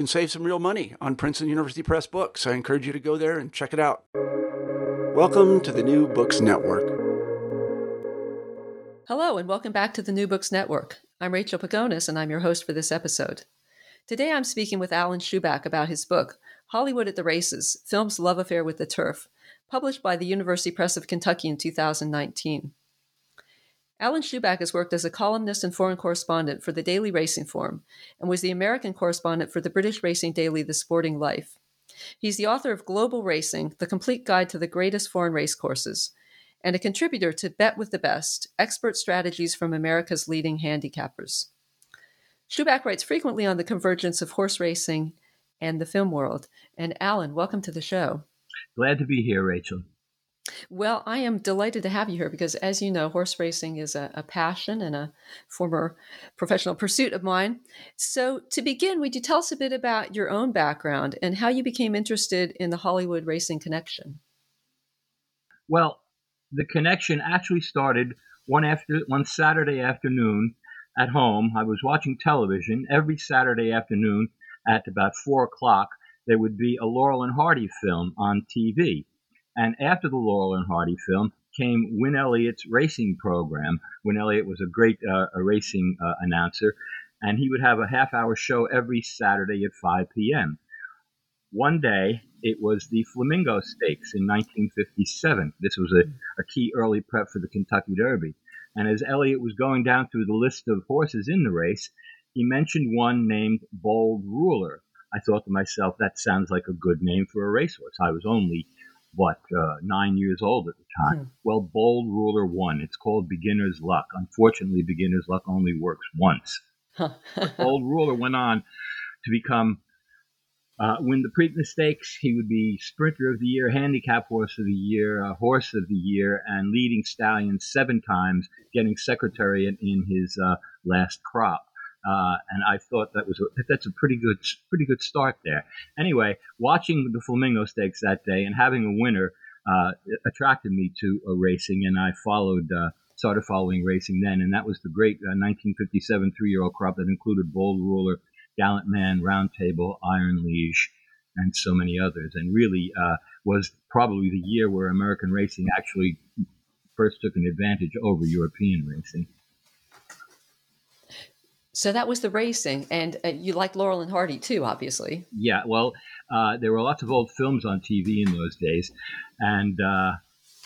can save some real money on Princeton University Press books. I encourage you to go there and check it out. Welcome to the New Books Network. Hello, and welcome back to the New Books Network. I'm Rachel Pagones, and I'm your host for this episode. Today I'm speaking with Alan Shuback about his book, Hollywood at the Races Film's Love Affair with the Turf, published by the University Press of Kentucky in 2019. Alan Shuback has worked as a columnist and foreign correspondent for the Daily Racing Form and was the American correspondent for the British racing daily The Sporting Life. He's the author of Global Racing, the complete guide to the greatest foreign racecourses, and a contributor to Bet with the Best Expert Strategies from America's Leading Handicappers. Shuback writes frequently on the convergence of horse racing and the film world. And Alan, welcome to the show. Glad to be here, Rachel. Well, I am delighted to have you here because, as you know, horse racing is a, a, passion and a former professional pursuit of mine. So, to begin, would you tell us a bit about your own background and how you became interested in the Hollywood racing connection? Well, the connection actually started one after one Saturday afternoon at home. I was watching television every Saturday afternoon at about four o'clock. There would be a Laurel and Hardy film on TV, and after the Laurel and Hardy film came Win Elliott's racing program. Win Elliott was a great uh, a racing uh, announcer, and he would have a half-hour show every Saturday at 5 p.m. One day, it was the Flamingo Stakes in 1957. This was a, a key early prep for the Kentucky Derby. And as Elliott was going down through the list of horses in the race, he mentioned one named Bold Ruler. I thought to myself, that sounds like a good name for a racehorse. I was only, what, uh, nine years old at the time. Hmm. Well, Bold Ruler won. It's called Beginner's Luck. Unfortunately, Beginner's Luck only works once. Bold Ruler went on to become uh, win the Preakness Stakes, he would be Sprinter of the Year, Handicap Horse of the Year, uh, Horse of the Year, and leading stallion seven times, getting Secretariat in his uh, last crop. Uh, and I thought that was a, that's a pretty good pretty good start there. Anyway, watching the Flamingo Stakes that day and having a winner uh, attracted me to racing, and I followed started following racing then, and that was the great 1957 three-year-old crop that included Bold Ruler, Gallant Man, Round Table, Iron Liege, and so many others. And really uh, was probably the year where American racing actually first took an advantage over European racing. So that was the racing, and uh, you like Laurel and Hardy too, obviously. Yeah, well, uh, there were lots of old films on TV in those days, and uh,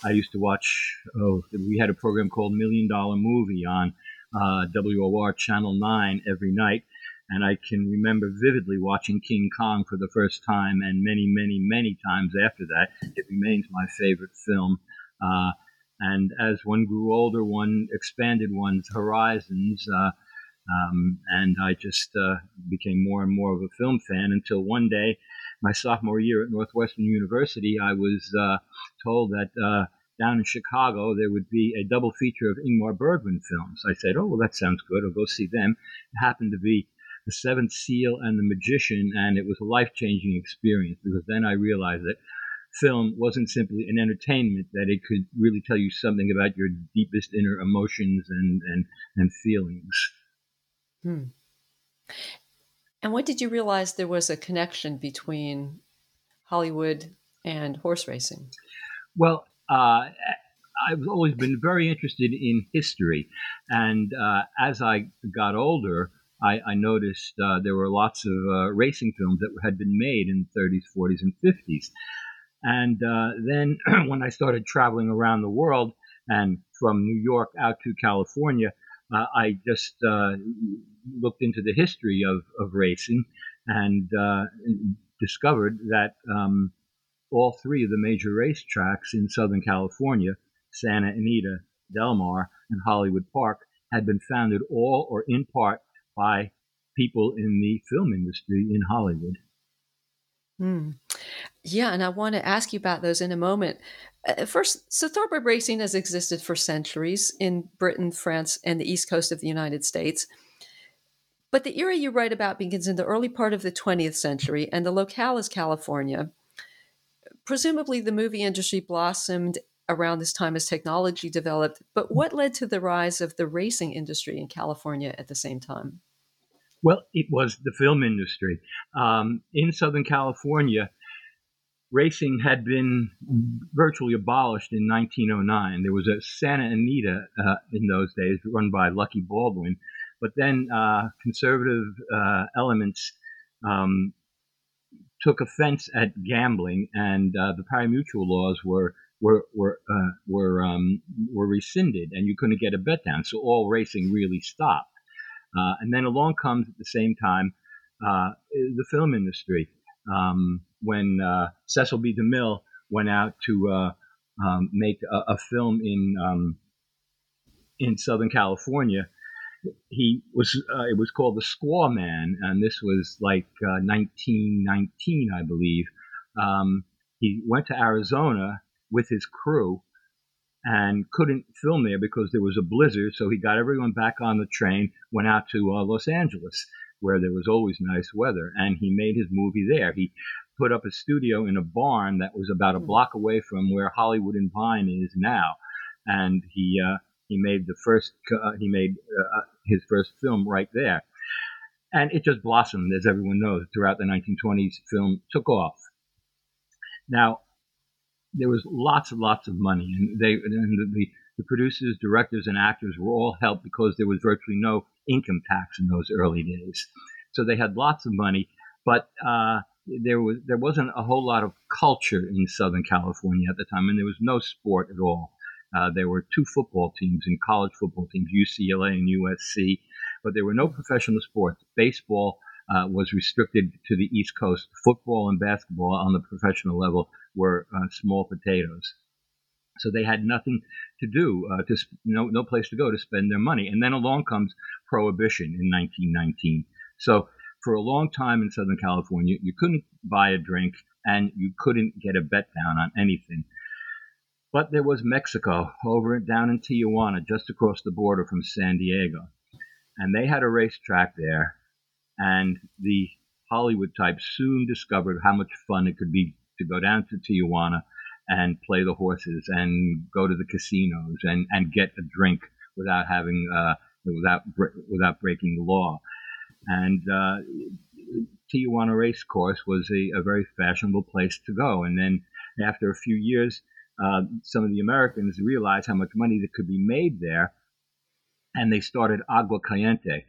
I used to watch. Oh, we had a program called Million Dollar Movie on uh, WOR Channel Nine every night, and I can remember vividly watching King Kong for the first time, and many, many, many times after that. It remains my favorite film. Uh, and as one grew older, one expanded one's horizons. Um, and I just uh, became more and more of a film fan until one day, my sophomore year at Northwestern University, I was uh, told that uh, down in Chicago there would be a double feature of Ingmar Bergman films. I said, "Oh, well, that sounds good. I'll go see them." It happened to be the Seventh Seal and the Magician, and it was a life changing experience because then I realized that film wasn't simply an entertainment, that it could really tell you something about your deepest inner emotions and, and, and feelings. Hmm. And when did you realize there was a connection between Hollywood and horse racing? Well, uh, I've always been very interested in history. And uh, as I got older, I, I noticed uh, there were lots of uh, racing films that had been made in the 30s, 40s, and 50s. And uh, then when I started traveling around the world and from New York out to California, uh, I just uh, looked into the history of, of racing and uh, discovered that um, all three of the major racetracks in Southern California, Santa Anita, Del Mar, and Hollywood Park, had been founded all or in part by people in the film industry in Hollywood. Hmm. Yeah, and I want to ask you about those in a moment. Uh, first, so thoroughbred racing has existed for centuries in Britain, France, and the east coast of the United States. But the era you write about begins in the early part of the 20th century, and the locale is California. Presumably, the movie industry blossomed around this time as technology developed. But what led to the rise of the racing industry in California at the same time? Well, it was the film industry. Um, in Southern California, racing had been virtually abolished in 1909. There was a Santa Anita uh, in those days run by Lucky Baldwin, but then uh, conservative uh, elements um, took offense at gambling, and uh, the pari-mutuel laws were were were uh, were um, were rescinded, and you couldn't get a bet down. So all racing really stopped. Uh, and then along comes at the same time uh, the film industry. Um, when Cecil B. DeMille went out to um, make a, a, film in um, in Southern California, he was uh, it was called The Squaw Man, and this was like 1919, uh, I believe. Um, he went to Arizona with his crew and couldn't film there because there was a blizzard. So he got everyone back on the train, went out to uh, Los Angeles, where there was always nice weather, and he made his movie there. He put up a studio in a barn that was about a hmm. block away from where Hollywood and Vine is now, and he uh, he made the first uh, he made uh, his first film right there, and it just blossomed, as everyone knows, throughout the 1920s. Film took off. Now, there was lots and lots of money, and they and the, the producers, directors, and actors were all helped because there was virtually no income tax in those early days. So they had lots of money, but uh, there was there wasn't a whole lot of culture in Southern California at the time, and there was no sport at all. Uh, there were two football teams and college football teams, UCLA and USC, but there were no professional sports. Baseball uh, was restricted to the East Coast. Football and basketball on the professional level were uh, small potatoes. So they had nothing to do, uh, to no no place to go to spend their money. And then along comes prohibition in 1919. So for a long time in Southern California, you couldn't buy a drink and you couldn't get a bet down on anything. But there was Mexico over down in Tijuana, just across the border from San Diego, and they had a racetrack there and the Hollywood types soon discovered how much fun it could be to go down to Tijuana and play the horses and go to the casinos and, and get a drink without having uh, without without breaking the law. And uh, Tijuana Race Course was a, a, very fashionable place to go. And then after a few years, uh, some of the Americans realized how much money that could be made there, and they started Agua Caliente,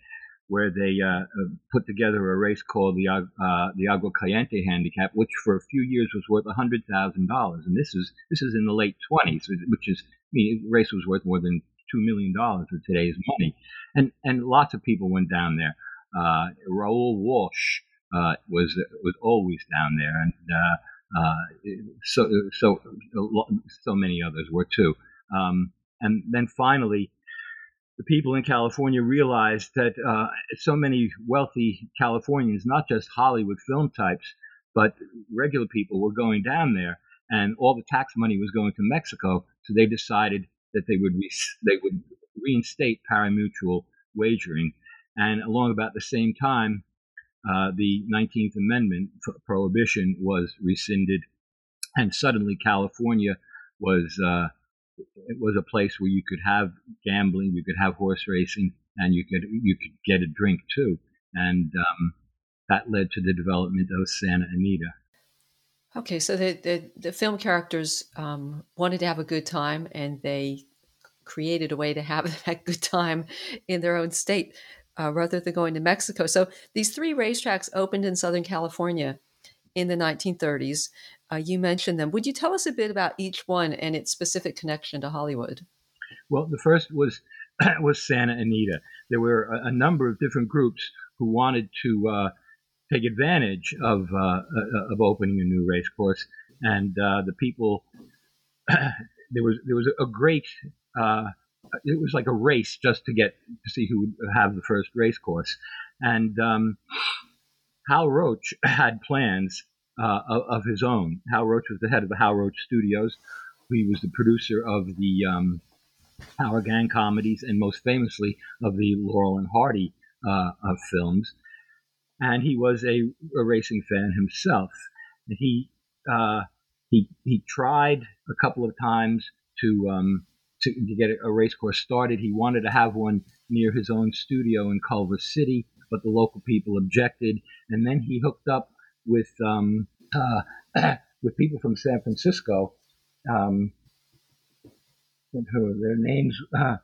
where they uh, uh, put together a race called the uh, the Agua Caliente Handicap, which for a few years was worth hundred thousand dollars, and this is this is in the late twenties, which is I mean, the race was worth more than two million dollars with today's money, and and lots of people went down there. Uh, Raoul Walsh uh, was was always down there, and so so so many others were too. Um, and then finally, the people in California realized that uh, so many wealthy Californians, not just Hollywood film types, but regular people were going down there, and all the tax money was going to Mexico. So they decided that they would re- they would reinstate pari-mutuel wagering, and along about the same time, uh, the 19th Amendment prohibition was rescinded, and suddenly California was uh, it was a place where you could have gambling, you could have horse racing, and you could you could get a drink too, and um, that led to the development of Santa Anita. Okay, so the the, the film characters um, wanted to have a good time, and they created a way to have that good time in their own state uh, rather than going to Mexico. So these three racetracks opened in Southern California in the 1930s. Uh, you mentioned them. Would you tell us a bit about each one and its specific connection to Hollywood? Well, the first was was Santa Anita. There were a, a number of different groups who wanted to uh, take advantage of uh, uh of opening a new race course, and uh, the people there was there was a great uh, it was like a race just to get to see who would have the first race course, and um, Hal Roach had plans uh, of, of, his own. Hal Roach was the head of the Hal Roach Studios. He was the producer of the um, Our Gang comedies and most famously of the Laurel and Hardy uh, of films. And he was a, a racing fan himself. And he uh, he he tried a couple of times to um, to, to, get a race course started. He wanted to have one near his own studio in Culver City, but the local people objected. And then he hooked up with um, uh, with people from San Francisco. Um, who their names? Uh,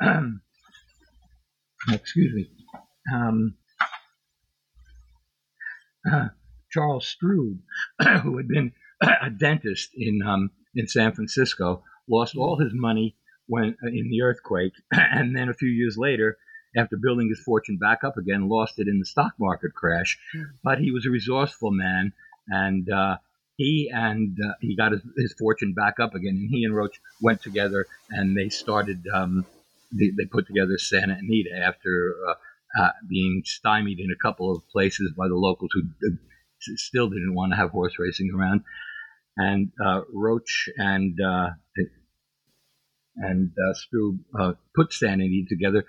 excuse me. Um, uh, Charles Strub, who had been a dentist in um, in San Francisco, lost all his money when uh, in the earthquake, and then a few years later after building his fortune back up again, lost it in the stock market crash. Mm. But he was a resourceful man, and uh, he and uh, he got his, his, fortune back up again. And he and Roach went together, and they started. Um, they, they, put together Santa Anita after uh, uh being stymied in a couple of places by the locals who still didn't want to have horse racing around. And uh, Roach and uh, and uh, put Santa Anita together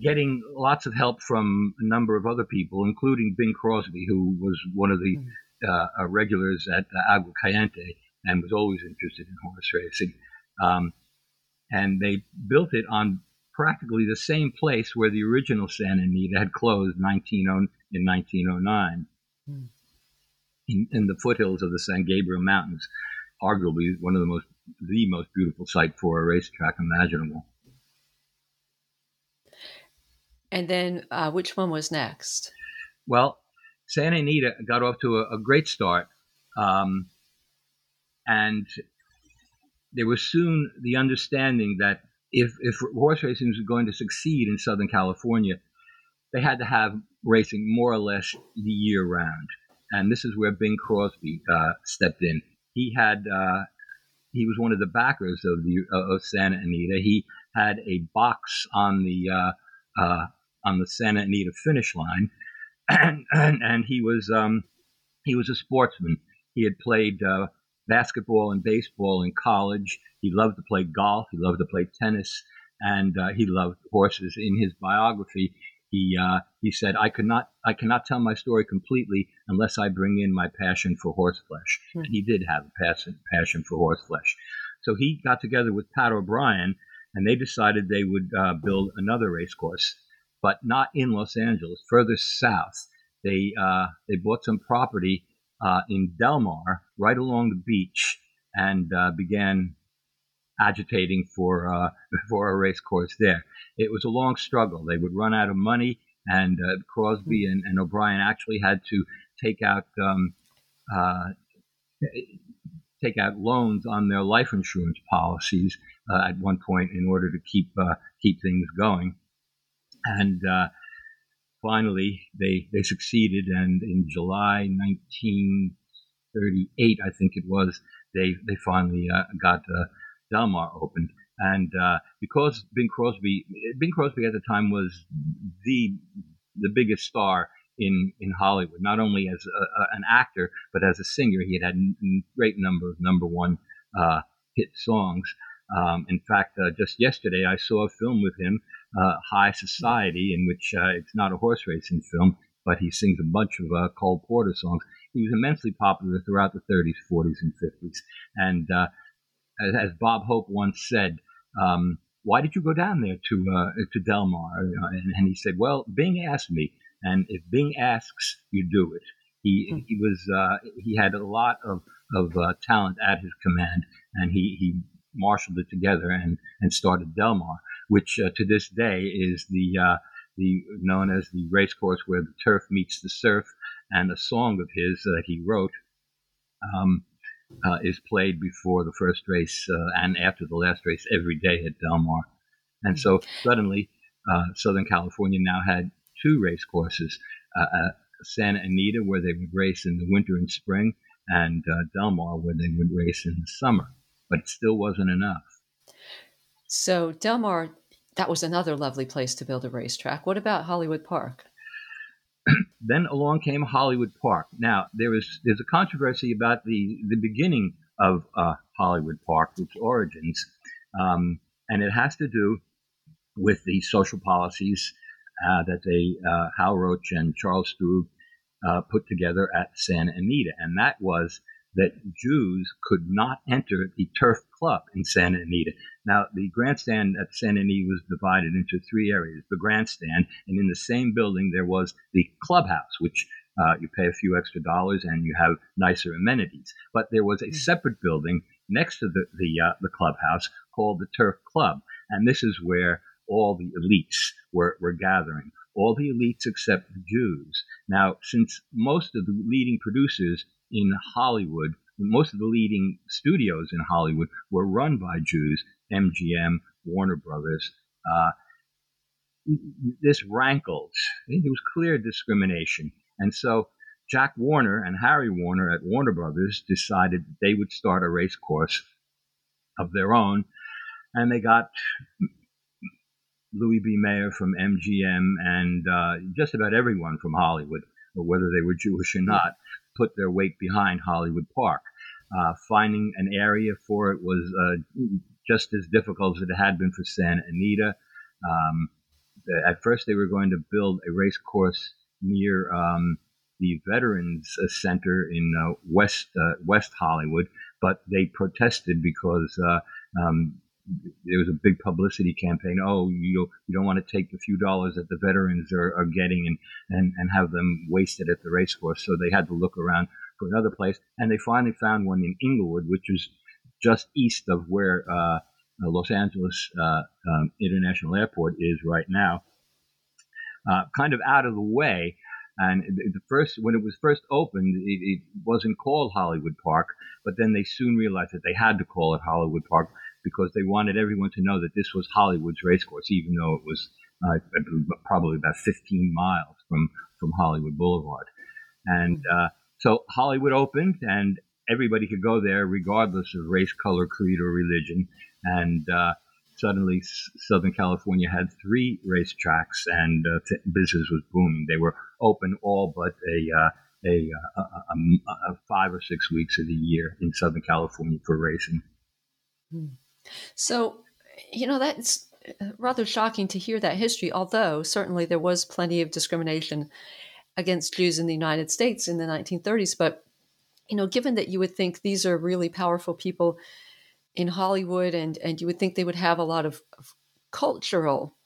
getting lots of help from a number of other people, including Bing Crosby, who was one of the hmm. uh, uh, regulars at uh, Agua Caliente and was always interested in horse racing. Um, and they built it on practically the same place where the original Santa Anita had closed 19, in 1909 mm. in, in the foothills of the San Gabriel Mountains, arguably one of the most the most beautiful site for a racetrack imaginable. And then uh, which one was next? Well, Santa Anita got off to a, a great start. Um, and there was soon the understanding that if, if horse racing was going to succeed in Southern California, they had to have racing more or less the year round. And this is where Bing Crosby uh, stepped in. He had uh, he was one of the backers of the of Santa Anita. He had a box on the uh, uh on the Santa Anita finish line, and and, and he was um, he was a sportsman. He had played uh, basketball and baseball in college. He loved to play golf. He loved to play tennis, and uh, he loved horses. In his biography, he uh, he said, "I could not I cannot tell my story completely unless I bring in my passion for horseflesh." Mm-hmm. And he did have a passion passion for horseflesh. So he got together with Pat O'Brien, and they decided they would uh, build another race course but not in Los Angeles, further south. They uh, they bought some property uh, in Del Mar, right along the beach, and uh, began agitating for uh, for a race course there. It was a long struggle. They would run out of money, and uh, Crosby and, and, O'Brien actually had to take out um, uh, take out loans on their life insurance policies at one point in order to keep keep things going. And uh, finally, they, they succeeded. And in July 1938, I think it was, they, they finally uh, got uh, Del Mar opened. And uh, because Bing Crosby, Bing Crosby at the time was the the biggest star in in Hollywood, not only as a, a, an actor but as a singer. He had had a great number of number one uh, hit songs. Um, in fact, uh, just yesterday I saw a film with him uh, High Society, in which uh, it's not a horse racing film, but he sings a bunch of uh, Cole Porter songs. he was immensely popular throughout the 30s, 40s, and 50s. And uh, as, as, Bob Hope once said, um, why did you go down there to uh, to Del Mar? And, and, he said, well, Bing asked me, and if Bing asks, you do it. He hmm. he was uh, he had a lot of of uh, talent at his command, and he he marshaled it together and and started Del Mar, which uh, to this day is the uh, the known as the racecourse where the turf meets the surf, and a song of his that he wrote. Um, uh, is played before the first race uh, and after the last race every day at Del Mar. And so suddenly, uh, Southern California now had two race courses uh, Santa Anita, where they would race in the winter and spring, and uh, Del Mar, where they would race in the summer. But it still wasn't enough. So, Del Mar, that was another lovely place to build a racetrack. What about Hollywood Park? Then along came Hollywood Park. Now there is there's a controversy about the the beginning of uh, Hollywood Park, its origins, um, and it has to do with the social policies uh, that they uh, Hal Roach and Charles Strub uh, put together at Santa Anita, and that was that Jews could not enter the turf club in Santa Anita. Now, the grandstand at Santa Anita was divided into three areas the grandstand, and in the same building there was the clubhouse, which uh, you pay a few extra dollars and you have nicer amenities. But there was a hmm. separate building next to the, the, uh, the clubhouse called the Turf Club, and this is where all the elites were, were gathering all the elites except the Jews. Now, since most of the leading producers in Hollywood, most of the leading studios in Hollywood were run by Jews, MGM, Warner Brothers. Uh, this rankled. It was clear discrimination. And so Jack Warner and Harry Warner at Warner Brothers decided they would start a race course of their own. And they got Louis B. Mayer from MGM and uh, just about everyone from Hollywood, whether they were Jewish or not, put their weight behind Hollywood Park. Uh, finding an area for it was uh, just as difficult as it had been for Santa Anita. Um, at first, they were going to build a race course near um, the Veterans Center in uh, West uh, West Hollywood, but they protested because uh, um, there was a big publicity campaign. Oh, you you don't want to take the few dollars that the veterans are, are getting and, and, and have them wasted at the racecourse. So they had to look around for another place, and they finally found one in Inglewood, which is just east of where uh, Los Angeles uh, um, International Airport is right now. Uh, kind of out of the way. And the first, when it was first opened, it, it wasn't called Hollywood Park, but then they soon realized that they had to call it Hollywood Park because they wanted everyone to know that this was Hollywood's racecourse, even though it was uh, probably about 15 miles from, from Hollywood Boulevard. And uh, so Hollywood opened, and everybody could go there regardless of race, color, creed, or religion. And uh, suddenly, Southern California had three racetracks, and uh, business was booming. They were open all but a uh, a, a, a, a, five or six weeks of the year in Southern California for racing. Hmm. So, you know, that's rather shocking to hear that history, although certainly there was plenty of discrimination against Jews in the United States in the 1930s. But, you know, given that you would think these are really powerful people in Hollywood and, and you would think they would have a lot of, of cultural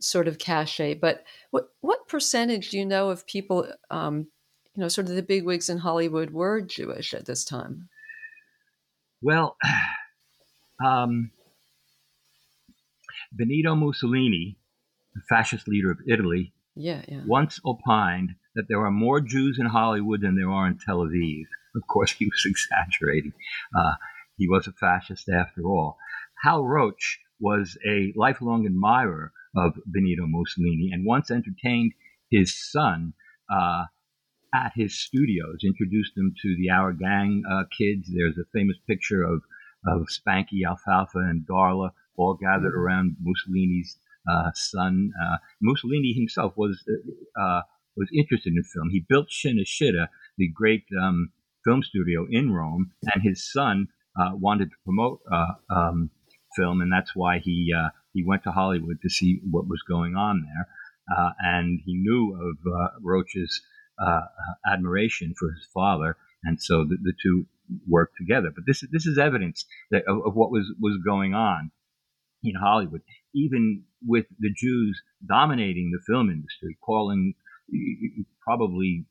sort of cachet. But what, what percentage do you know of people, um, you know, sort of the bigwigs in Hollywood were Jewish at this time? Well, um, Benito Mussolini, the fascist leader of Italy, yeah, yeah. once opined that there are more Jews in Hollywood than there are in Tel Aviv. Of course, he was exaggerating. Uh, he was a fascist after all. Hal Roach was a lifelong admirer of Benito Mussolini and once entertained his son uh, at his studios, introduced him to the Our Gang uh, kids. There's a famous picture of of Spanky, Alfalfa, and Darla all gathered mm-hmm. around Mussolini's uh, son. Uh, Mussolini himself was uh, was interested in film. He built Cinecittà, the great um, film studio in Rome, and his son uh, wanted to promote uh, um, film, and that's why he uh, he went to Hollywood to see what was going on there. and he knew of Roach's uh, admiration for his father, and so the, the two worked together. But this is this is evidence that, of, of what was was going on in Hollywood, even with the Jews dominating the film industry, calling probably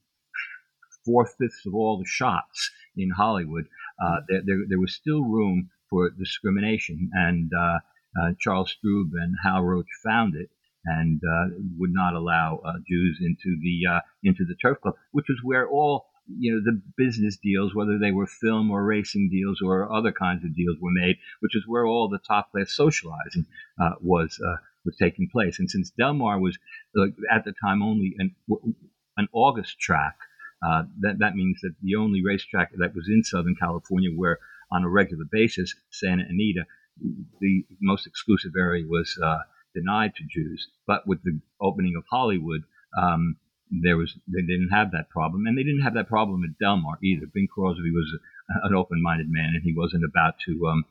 four fifths of all the shots in Hollywood. Uh, there, there, there, was still room for discrimination, and uh, uh, Charles Strub and Hal Roach found it and uh, would not allow uh, Jews into the uh, into the turf club, which was where all you know the business deals, whether they were film or racing deals or other kinds of deals, were made, which is where all the top class socializing uh, was uh, was taking place. And since Del Mar was uh, at the time only an an August track, uh, that that means that the only racetrack that was in Southern California where on a regular basis Santa Anita, the most exclusive area was uh, denied to Jews. But with the opening of Hollywood. Um, there was they didn't have that problem, and they didn't have that problem at Del Mar either. Bing Crosby was a, an open-minded man, and he wasn't about to um,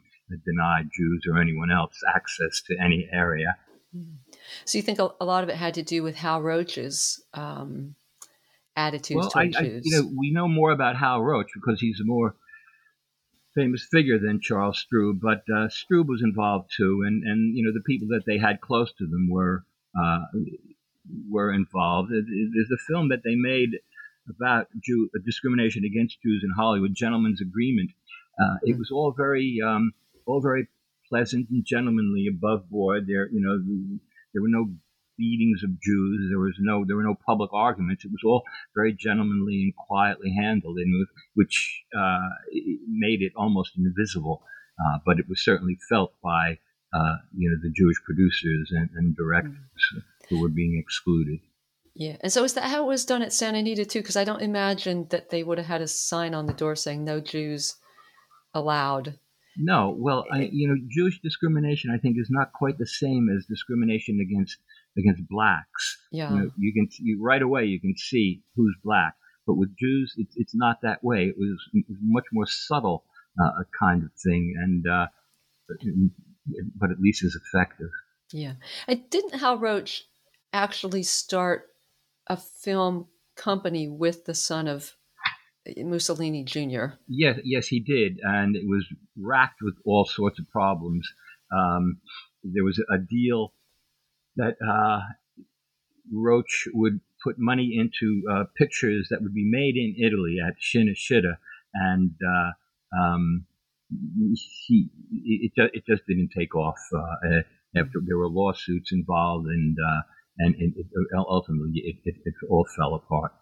deny Jews or anyone else access to any area. So you think a lot of it had to do with Hal Roach's um, attitudes well, toward I, Jews? I, you know, we know more about Hal Roach because he's a more famous figure than Charles Strub, but uh, Strub was involved too, and and you know the people that they had close to them were uh, were involved. There's a film that they made about Jew discrimination against Jews in Hollywood, Gentleman's Agreement. Uh, it was all very, um, all very pleasant and gentlemanly, above board. There, you know, there were no beatings of Jews. There was no, there were no public arguments. It was all very gentlemanly and quietly handled, and which uh, made it almost invisible. Uh, but it was certainly felt by, uh, you know, the Jewish producers and, and directors. Mm who were being excluded. Yeah, and so is that how it was done at Santa Anita too? Because I don't imagine that they would have had a sign on the door saying "No Jews allowed." No, well, I, you know, Jewish discrimination I think is not quite the same as discrimination against against blacks. Yeah, you, know, you can you, right away you can see who's black, but with Jews it's it's not that way. It was, it was much more subtle uh, kind of thing, and uh, but at least as effective. Yeah, and didn't Hal Roach actually start a film company with the son of Mussolini Jr. Yes, yes, he did, and it was racked with all sorts of problems. Um, there was a deal that uh, Roach would put money into uh, pictures that would be made in Italy at Cinecittà, and uh, um, he, it, it, just didn't take off. Uh, after there were lawsuits involved, and uh, and it, it, ultimately it, it, it all fell apart.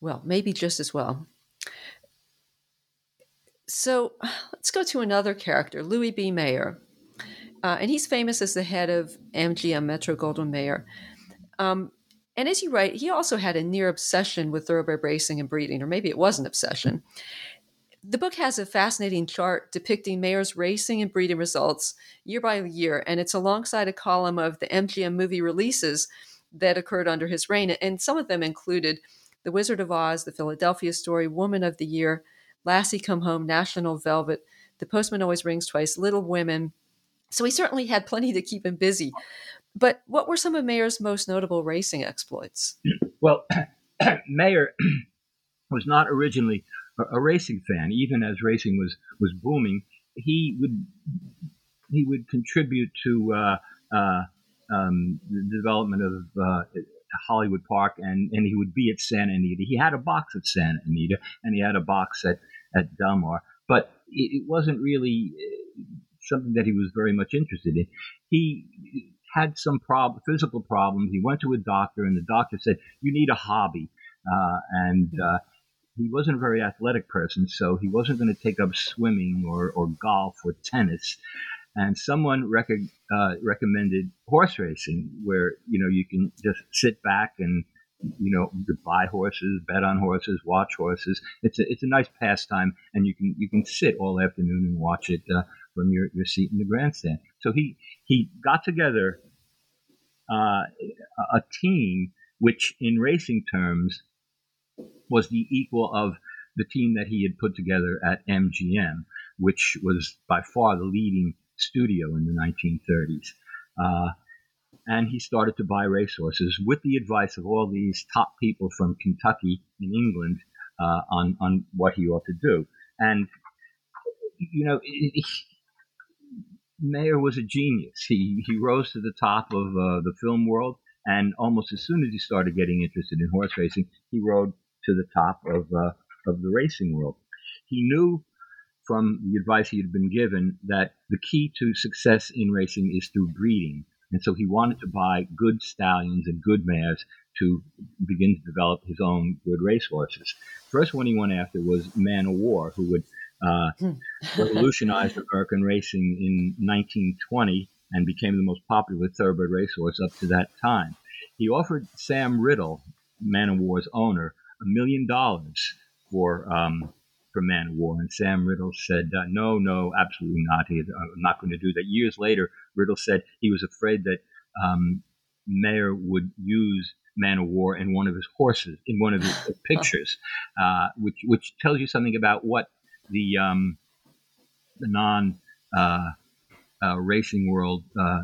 Well, maybe just as well. So let's go to another character, Louis B. Mayer. Uh, and he's famous as the head of MGM Metro Goldwyn Mayer. Um, and as you write, he also had a near obsession with thoroughbred racing and breeding, or maybe it was an obsession. The book has a fascinating chart depicting Mayer's racing and breeding results year by year, and it's alongside a column of the MGM movie releases that occurred under his reign. And some of them included The Wizard of Oz, The Philadelphia Story, Woman of the Year, Lassie Come Home, National Velvet, The Postman Always Rings Twice, Little Women. So he certainly had plenty to keep him busy. But what were some of Mayer's most notable racing exploits? Well, Mayer was not originally a, racing fan, even as racing was was booming, he would he would contribute to uh, uh, um, the development of uh, Hollywood Park, and, and he would be at Santa Anita. He had a box at Santa Anita, and he had a box at at Del Mar, but it, it wasn't really uh, something that he was very much interested in. He had some prob- physical problems. He went to a doctor, and the doctor said, "You need a hobby." Uh, and uh, he wasn't a very athletic person, so he wasn't going to take up swimming or, or golf or tennis. And someone rec- uh, recommended horse racing, where you know you can just sit back and you know buy horses, bet on horses, watch horses. It's a it's a nice pastime, and you can you can sit all afternoon and watch it uh, from your, your seat in the grandstand. So he he got together uh, a team which, in racing terms, was the equal of the team that he had put together at MGM, which was by far the leading studio in the 1930s. Uh, and he started to buy racehorses with the advice of all these top people from Kentucky and England uh, on on what he ought to do. And you know, Mayer was a genius. He he rose to the top of uh, the film world, and almost as soon as he started getting interested in horse racing, he rode to the top of uh, of the racing world. He knew from the advice he had been given that the key to success in racing is through breeding. And so he wanted to buy good stallions and good mares to begin to develop his own good racehorses. First one he went after was Man o' War, who would uh, hmm. revolutionized American racing in 1920 and became the most popular thoroughbred racehorse up to that time. He offered Sam Riddle, Man o' War's owner, a million dollars for um, for Man o' War, and Sam Riddle said, uh, "No, no, absolutely not. He, uh, I'm not going to do that." Years later, Riddle said he was afraid that um, Mayer would use Man o' War in one of his horses, in one of his pictures, uh, which which tells you something about what the um, the non uh, uh, racing world uh,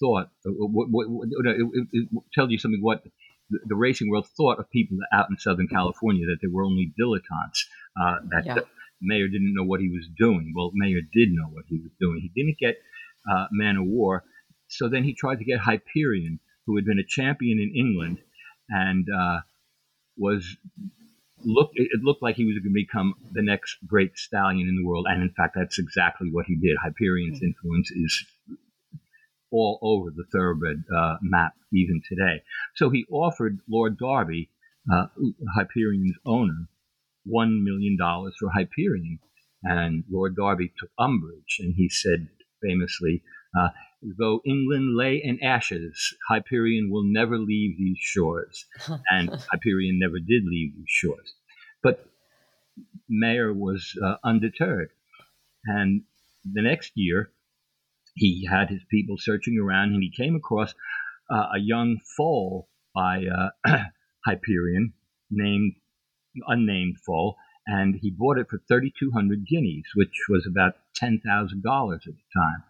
thought. Uh, what, what, what, it, it, tells you something what the, the, racing world thought of people out in Southern California that they were only dilettantes. Uh, that yeah. Mayer didn't know what he was doing. Well, Mayer did know what he was doing. He didn't get uh, Man o' War, so then he tried to get Hyperion, who had been a champion in England and was looked it looked like he was going to become the next great stallion in the world, and in fact, that's exactly what he did. Hyperion's mm-hmm. influence is all over the thoroughbred uh, map even today. So he offered Lord Derby, uh, Hyperion's owner, one million dollars for Hyperion, and Lord Derby took umbrage, and he said famously. Uh, Though England lay in ashes, Hyperion will never leave these shores. and Hyperion never did leave these shores. But Mayer was uh, undeterred. And the next year, he had his people searching around and he came across uh, a young foal by uh, Hyperion named unnamed foal and he bought it for 3200 guineas which was about $10,000 at the time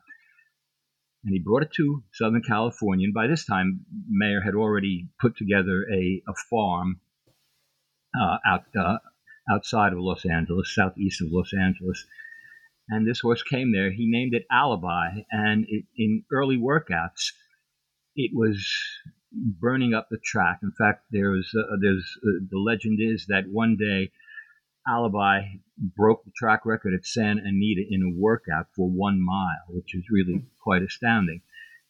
and he brought it to Southern California. And by this time, Mayer had already put together a, a farm uh, out uh, outside of Los Angeles, southeast of Los Angeles. And this horse came there. He named it Alibhai. And it, in early workouts, it was burning up the track. In fact, there's uh, there's uh, the legend is that one day Alibhai broke the track record at Santa Anita in a workout for one mile, which is really hmm. quite astounding.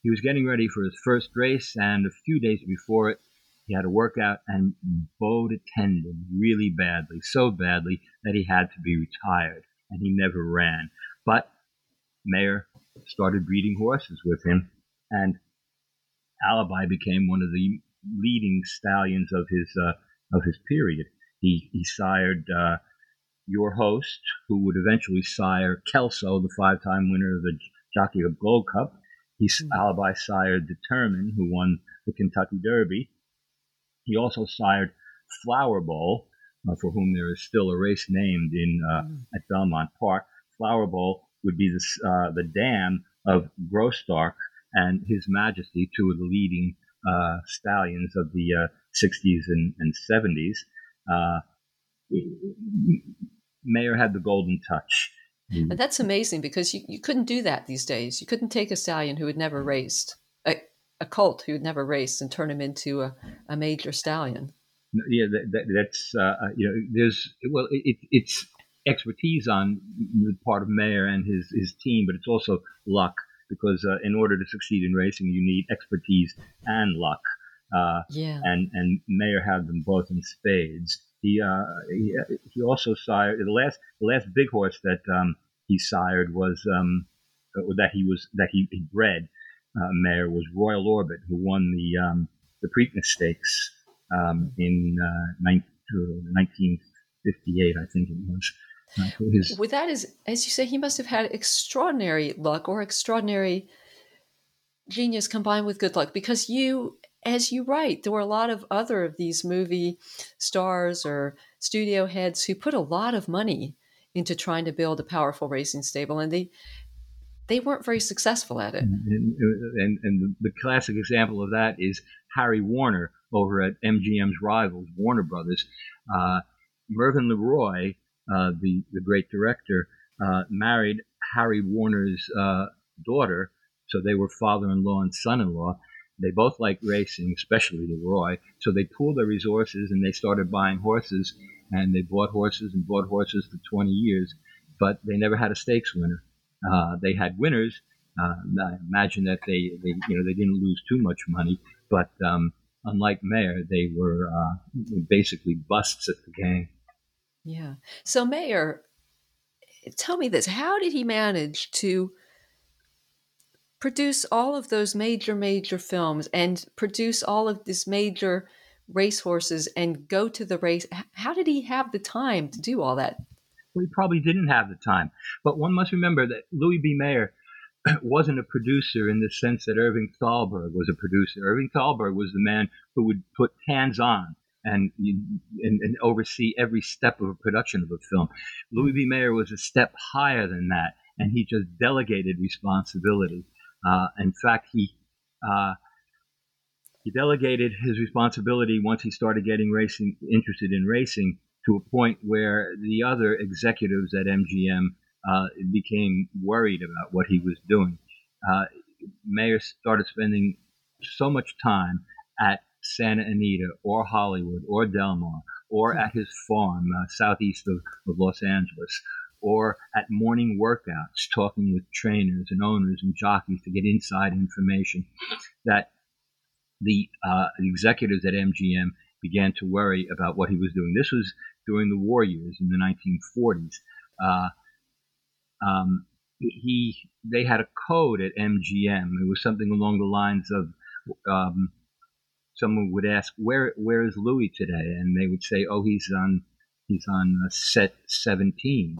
He was getting ready for his first race, and a few days before it, he had a workout and bowed a tendon really badly, so badly that he had to be retired, and he never ran. But Mayer started breeding horses with him, and Alibhai became one of the leading stallions of his uh, of his period. He, he sired uh, Your Host, who would eventually sire Kelso, the five time winner of the Jockey Club Gold Cup. He mm-hmm. Alibhai sired Determine, who won the Kentucky Derby. He also sired Flower Bowl, uh, for whom there is still a race named in uh, mm-hmm. at Belmont Park. Flower Bowl would be the, uh, the dam of Graustark and His Majesty, two of the leading uh, stallions of the 60s uh, and, and 70s. Uh, Mayer had the golden touch. And that's amazing because you, you couldn't do that these days. You couldn't take a stallion who had never raced, a, a colt who had never raced, and turn him into a, a major stallion. Yeah, that, that, that's, uh, uh, you know, there's, well, it, it's expertise on the part of Mayer and his, his team, but it's also luck because uh, in order to succeed in racing, you need expertise and luck. Uh, yeah. And and Mayer had them both in spades. He uh, he, he also sired the last the last big horse that um, he sired was um, uh, that he was that he, he bred. Uh, Mayer was Royal Orbit, who won the um, the Preakness Stakes um, in uh, 1958, I think it was. His, With that, is as you say, he must have had extraordinary luck or extraordinary genius combined with good luck because you as you write, there were a lot of other of these movie stars or studio heads who put a lot of money into trying to build a powerful racing stable, and they they weren't very successful at it. And, and, and, the classic example of that is Harry Warner over at MGM's rivals, Warner Brothers. Uh, Mervyn LeRoy, uh, the, the great director, uh, married Harry Warner's uh, daughter, so they were father in law and son in law. They both liked racing, especially LeRoy. So they pooled their resources and they started buying horses. And they bought horses and bought horses for 20 years, but they never had a stakes winner. Uh, they had winners. Uh, I imagine that they, they, you know, they didn't lose too much money, but um, unlike Mayer, they were uh, basically busts at the game. Yeah. So Mayer, tell me this: How did he manage to produce all of those major, major films and produce all of these major racehorses and go to the race? How did he have the time to do all that? Well, he probably didn't have the time. But one must remember that Louis B. Mayer wasn't a producer in the sense that Irving Thalberg was a producer. Irving Thalberg was the man who would put hands on and, and, and oversee every step of a production of a film. Louis B. Mayer was a step higher than that, and he just delegated responsibility. Uh, in fact, he uh, he delegated his responsibility once he started getting racing interested in racing to a point where the other executives at MGM uh, became worried about what he was doing. Uh, Mayer started spending so much time at Santa Anita or Hollywood or Del Mar or at his farm uh, southeast of, of Los Angeles or at morning workouts talking with trainers and owners and jockeys to get inside information that the uh, executives at MGM began to worry about what he was doing. This was during the war years in the 1940s. Uh, um, he they had a code at MGM. It was something along the lines of um, someone would ask where where is Louis today, and they would say, oh, he's on he's on set 17.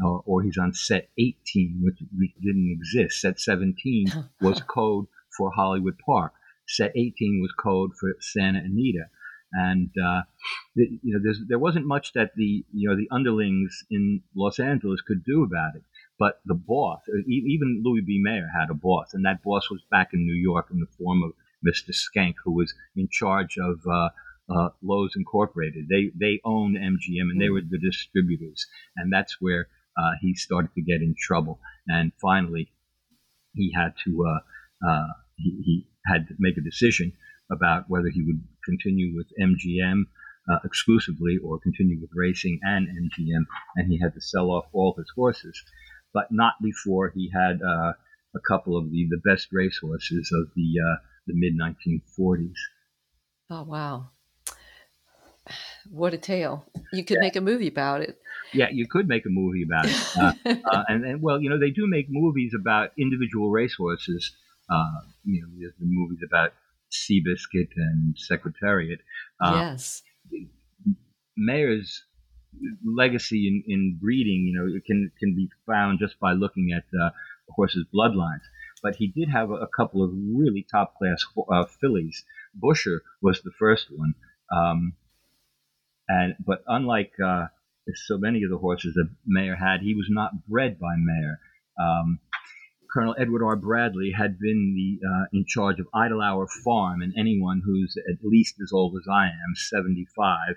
Or, or he's on set 18, which, which didn't exist. Set 17 was code for Hollywood Park. Set 18 was code for Santa Anita and uh, the, you know there wasn't much that the you know the underlings in Los Angeles could do about it. But the boss, uh, even Louis B. Mayer had a boss, and that boss was back in New York in the form of Mr. Schenck, who was in charge of uh, uh, Loews Incorporated. They they owned MGM, and they were the distributors, and that's where uh, he started to get in trouble. And finally, he had to uh, uh, he, he had to make a decision about whether he would continue with MGM uh, exclusively or continue with racing and MGM, and he had to sell off all his horses but not before he had uh, a couple of the, the best racehorses of the uh, the mid 1940s. Oh wow! What a tale! You could yeah. make a movie about it. Yeah, you could make a movie about it. Uh, uh, and, and, well, you know, they do make movies about individual racehorses. Uh, you know, there's the movies about Seabiscuit and Secretariat. Uh, yes. Mayer's legacy in, in breeding, you know, it can can be found just by looking at uh, horse's bloodlines. But he did have a, a couple of really top class uh, fillies. Busher was the first one, um, and but unlike uh, so many of the horses that Mayer had, he was not bred by Mayer. Um, Colonel Edward R. Bradley had been the uh, in charge of Idle Hour Farm, and anyone who's at least as old as I am, 75,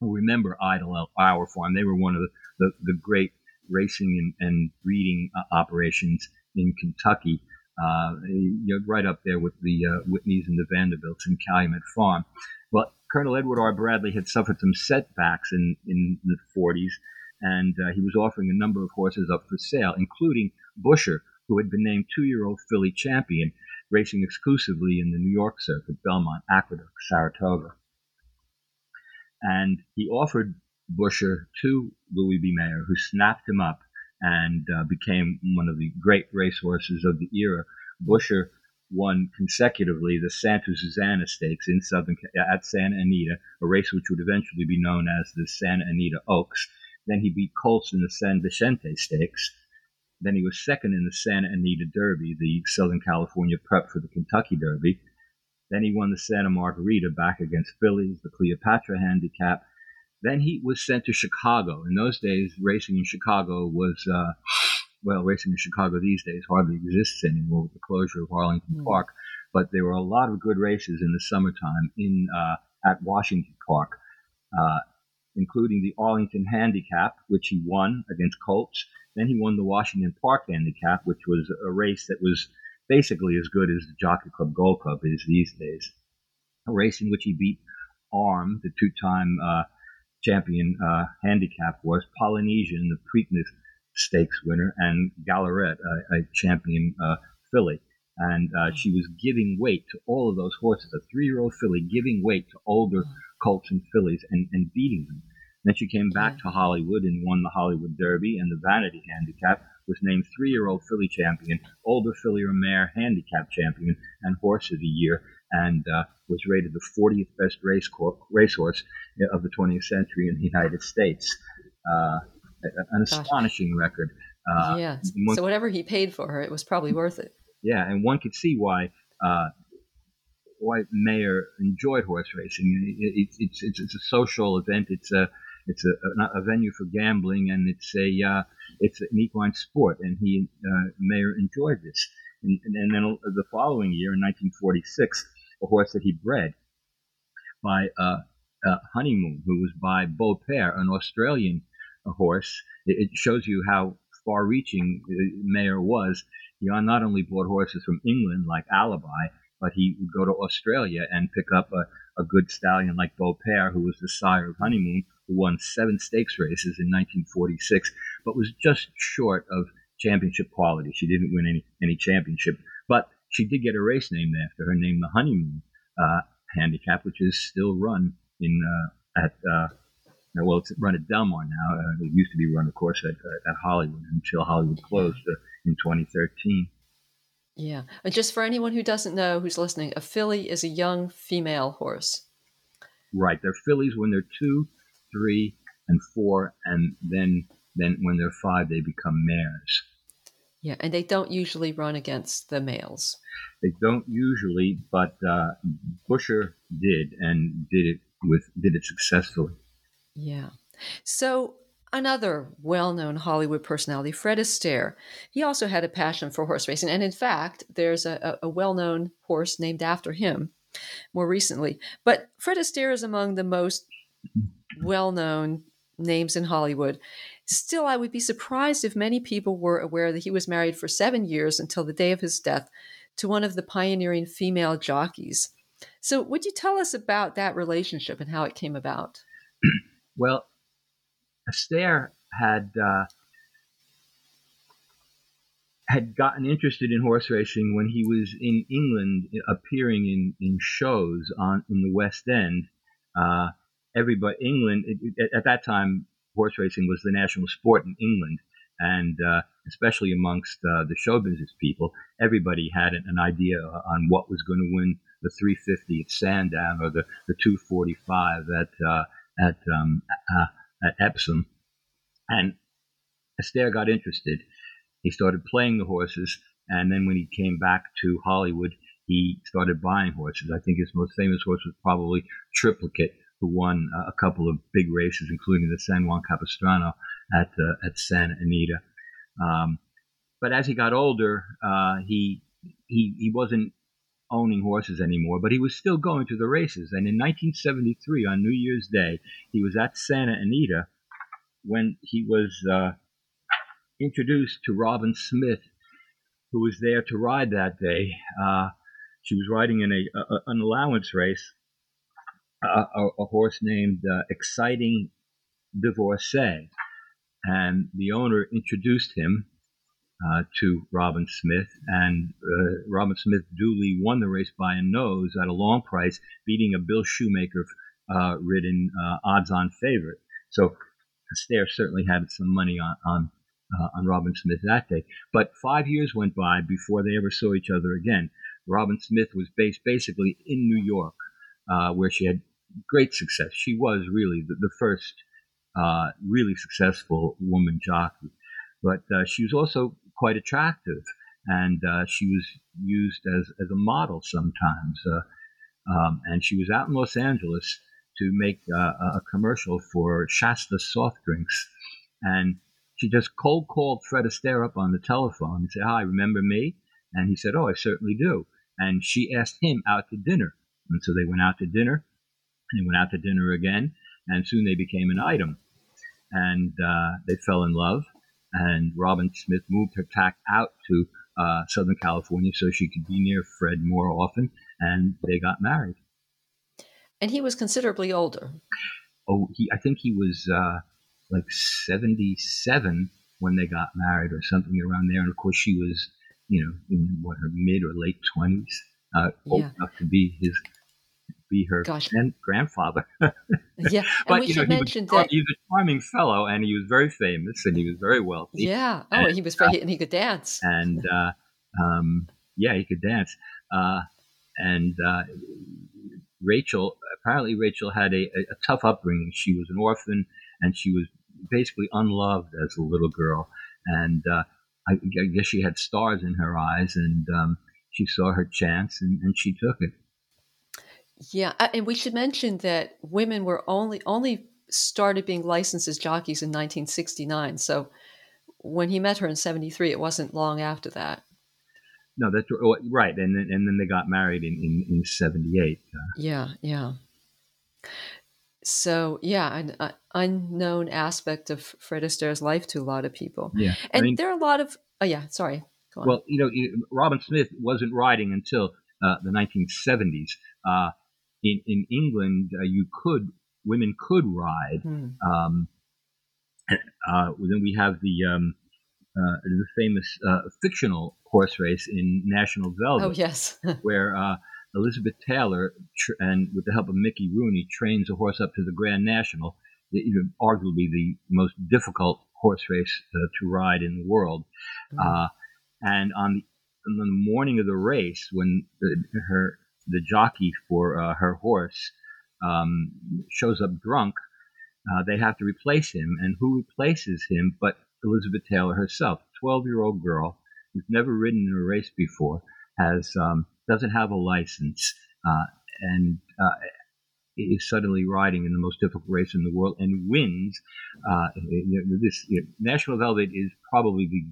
will remember Idle Hour Farm. They were one of the, the, the great racing and, and breeding uh, operations in Kentucky, uh, you know, right up there with the uh, Whitneys and the Vanderbilts and Calumet Farm. But Colonel Edward R. Bradley had suffered some setbacks in, in the 40s, and uh, he was offering a number of horses up for sale, including Busher, who had been named two-year-old filly champion, racing exclusively in the New York circuit, Belmont, Aqueduct, Saratoga and he offered Busher to Louis B. Mayer, who snapped him up and uh, became one of the great racehorses of the era. Busher won consecutively the Santa Susana Stakes in Southern at Santa Anita, a race which would eventually be known as the Santa Anita Oaks. Then he beat Colts in the San Vicente Stakes. Then he was second in the Santa Anita Derby, the Southern California prep for the Kentucky Derby. Then he won the Santa Margarita back against fillies, the Cleopatra handicap. Then he was sent to Chicago. In those days, racing in Chicago was uh, well, racing in Chicago these days hardly exists anymore with the closure of Arlington mm. Park. But there were a lot of good races in the summertime in uh, at Washington Park, uh, including the Arlington Handicap, which he won against Colts. Then he won the Washington Park Handicap, which was a race that was basically as good as the Jockey Club Gold Cup is these days. A race in which he beat Armed, the two-time uh, champion uh, handicap horse, Polynesian, the Preakness Stakes winner, and Gallorette, a, a champion uh, filly. And uh, she was giving weight to all of those horses, a three-year-old filly giving weight to older colts and fillies and, and beating them. Then she came back to Hollywood and won the Hollywood Derby and the Vanity Handicap, was named three-year-old filly champion, older filly or mare handicap champion, and horse of the year, and uh, was rated the 40th best race cor- racehorse of the 20th century in the United States. Uh, an Gosh. astonishing record. Uh, yeah. so whatever he paid for her, it was probably worth it. Yeah, and one could see why uh, why Mayer enjoyed horse racing. It, it, it's, it's it's a social event. It's a it's a, a venue for gambling, and it's a uh, it's an equine sport. And he uh, Mayer enjoyed this. And, and, then the following year, in 1946, a horse that he bred by uh, uh, Honeymoon, who was by Beaupere, an Australian horse. It, it shows you how far-reaching uh, Mayer was. He not only bought horses from England like Alibhai, but he would go to Australia and pick up a, a good stallion like Beaupere, who was the sire of Honeymoon, who won seven stakes races in 1946, but was just short of championship quality. She didn't win any any championship, but she did get a race named after her, named the Honeymoon uh, Handicap, which is still run in uh, at uh, well, it's run at Del Mar now. Uh, it used to be run, of course, at, uh, at Hollywood until Hollywood closed uh, in 2013. Yeah, and just for anyone who doesn't know, who's listening, a filly is a young female horse. Right, they're fillies when they're two, three, and four, and then then when they're five, they become mares. Yeah, and they don't usually run against the males. They don't usually, but uh, Busher did, and did it with did it successfully. Yeah. So another well-known Hollywood personality, Fred Astaire. He also had a passion for horse racing, and in fact, there's a, a well-known horse named after him more recently. But Fred Astaire is among the most well-known names in Hollywood. Still, I would be surprised if many people were aware that he was married for seven years until the day of his death to one of the pioneering female jockeys. So, would you tell us about that relationship and how it came about? Well, Astaire had uh, had gotten interested in horse racing when he was in England, appearing in, in shows on in the West End. Uh, everybody, England it, at that time, horse racing was the national sport in England, and uh, especially amongst uh, the show business people, everybody had an idea on what was going to win the 350 at Sandown or the, the 245 at uh, at um, uh, at Epsom, and Astaire got interested. He started playing the horses, and then when he came back to Hollywood, he started buying horses. I think his most famous horse was probably Triplicate, who won a couple of big races, including the San Juan Capistrano at uh, at Santa Anita. Um, but as he got older, uh, he he he wasn't owning horses anymore, but he was still going to the races. And in 1973, on New Year's Day, he was at Santa Anita when he was uh, introduced to Robin Smith, who was there to ride that day. Uh, she was riding in a, a an allowance race, a, a, a horse named uh, Exciting Divorcee, and the owner introduced him uh, to Robin Smith, and uh, Robin Smith duly won the race by a nose at a long price, beating a Bill Shoemaker uh, ridden uh, odds-on favorite. So Astaire certainly had some money on on, uh, on Robin Smith that day. But five years went by before they ever saw each other again. Robin Smith was based basically in New York, uh, where she had great success. She was really the, the first really successful woman jockey but she was also quite attractive, and uh, she was used as, as a model sometimes. Uh, um, and she was out in Los Angeles to make uh, a commercial for Shasta soft drinks, and she just cold called Fred Astaire up on the telephone and said, "Hi, remember me?" And he said, "Oh, I certainly do." And she asked him out to dinner, and so they went out to dinner, and they went out to dinner again, and soon they became an item, and uh, they fell in love. And Robin Smith moved her tack out to uh, Southern California so she could be near Fred more often, and they got married. And he was considerably older. Oh, he I think he was uh, like seventy-seven when they got married, or something around there. And of course, she was, you know, in what her mid or late twenties, uh, old Yeah. enough to be his, be her Gosh. grand- grandfather. Yeah, and but we you know, should he was, mention that. he was a charming fellow, and he was very famous, and he was very wealthy. Yeah. Oh, he was very, and he could dance. and uh, um, yeah, he could dance. Uh, and uh, Rachel, apparently, Rachel had a, a, a tough upbringing. She was an orphan, and she was basically unloved as a little girl. And uh, I, I guess she had stars in her eyes, and um, she saw her chance, and, and she took it. Yeah, and we should mention that women were only only started being licensed as jockeys in 1969. So when he met her in 73, it wasn't long after that. No, that's right. And then, and then they got married in in, in '78. Uh, Yeah, yeah. So yeah, an uh, unknown aspect of Fred Astaire's life to a lot of people, yeah, and I mean, there are a lot of. Oh yeah, sorry. Go on. Well, you know, Robin Smith wasn't riding until uh, the 1970s. Uh, in in England, uh, you could women could ride. Hmm. Um, uh, then we have the um, uh, the famous uh, fictional horse race in National Velvet, Oh yes, where uh, Elizabeth Taylor tr- and with the help of Mickey Rooney trains a horse up to the Grand National, know, arguably the most difficult horse race uh, to ride in the world. Uh, and on the, on the morning of the race, when the, her the jockey for uh, her horse um, shows up drunk, uh, they have to replace him. And who replaces him but Elizabeth Taylor herself, twelve year old girl who's never ridden in a race before, has um, doesn't have a license, uh, and uh, is suddenly riding in the most difficult race in the world and wins. Uh, this you know, National Velvet is probably the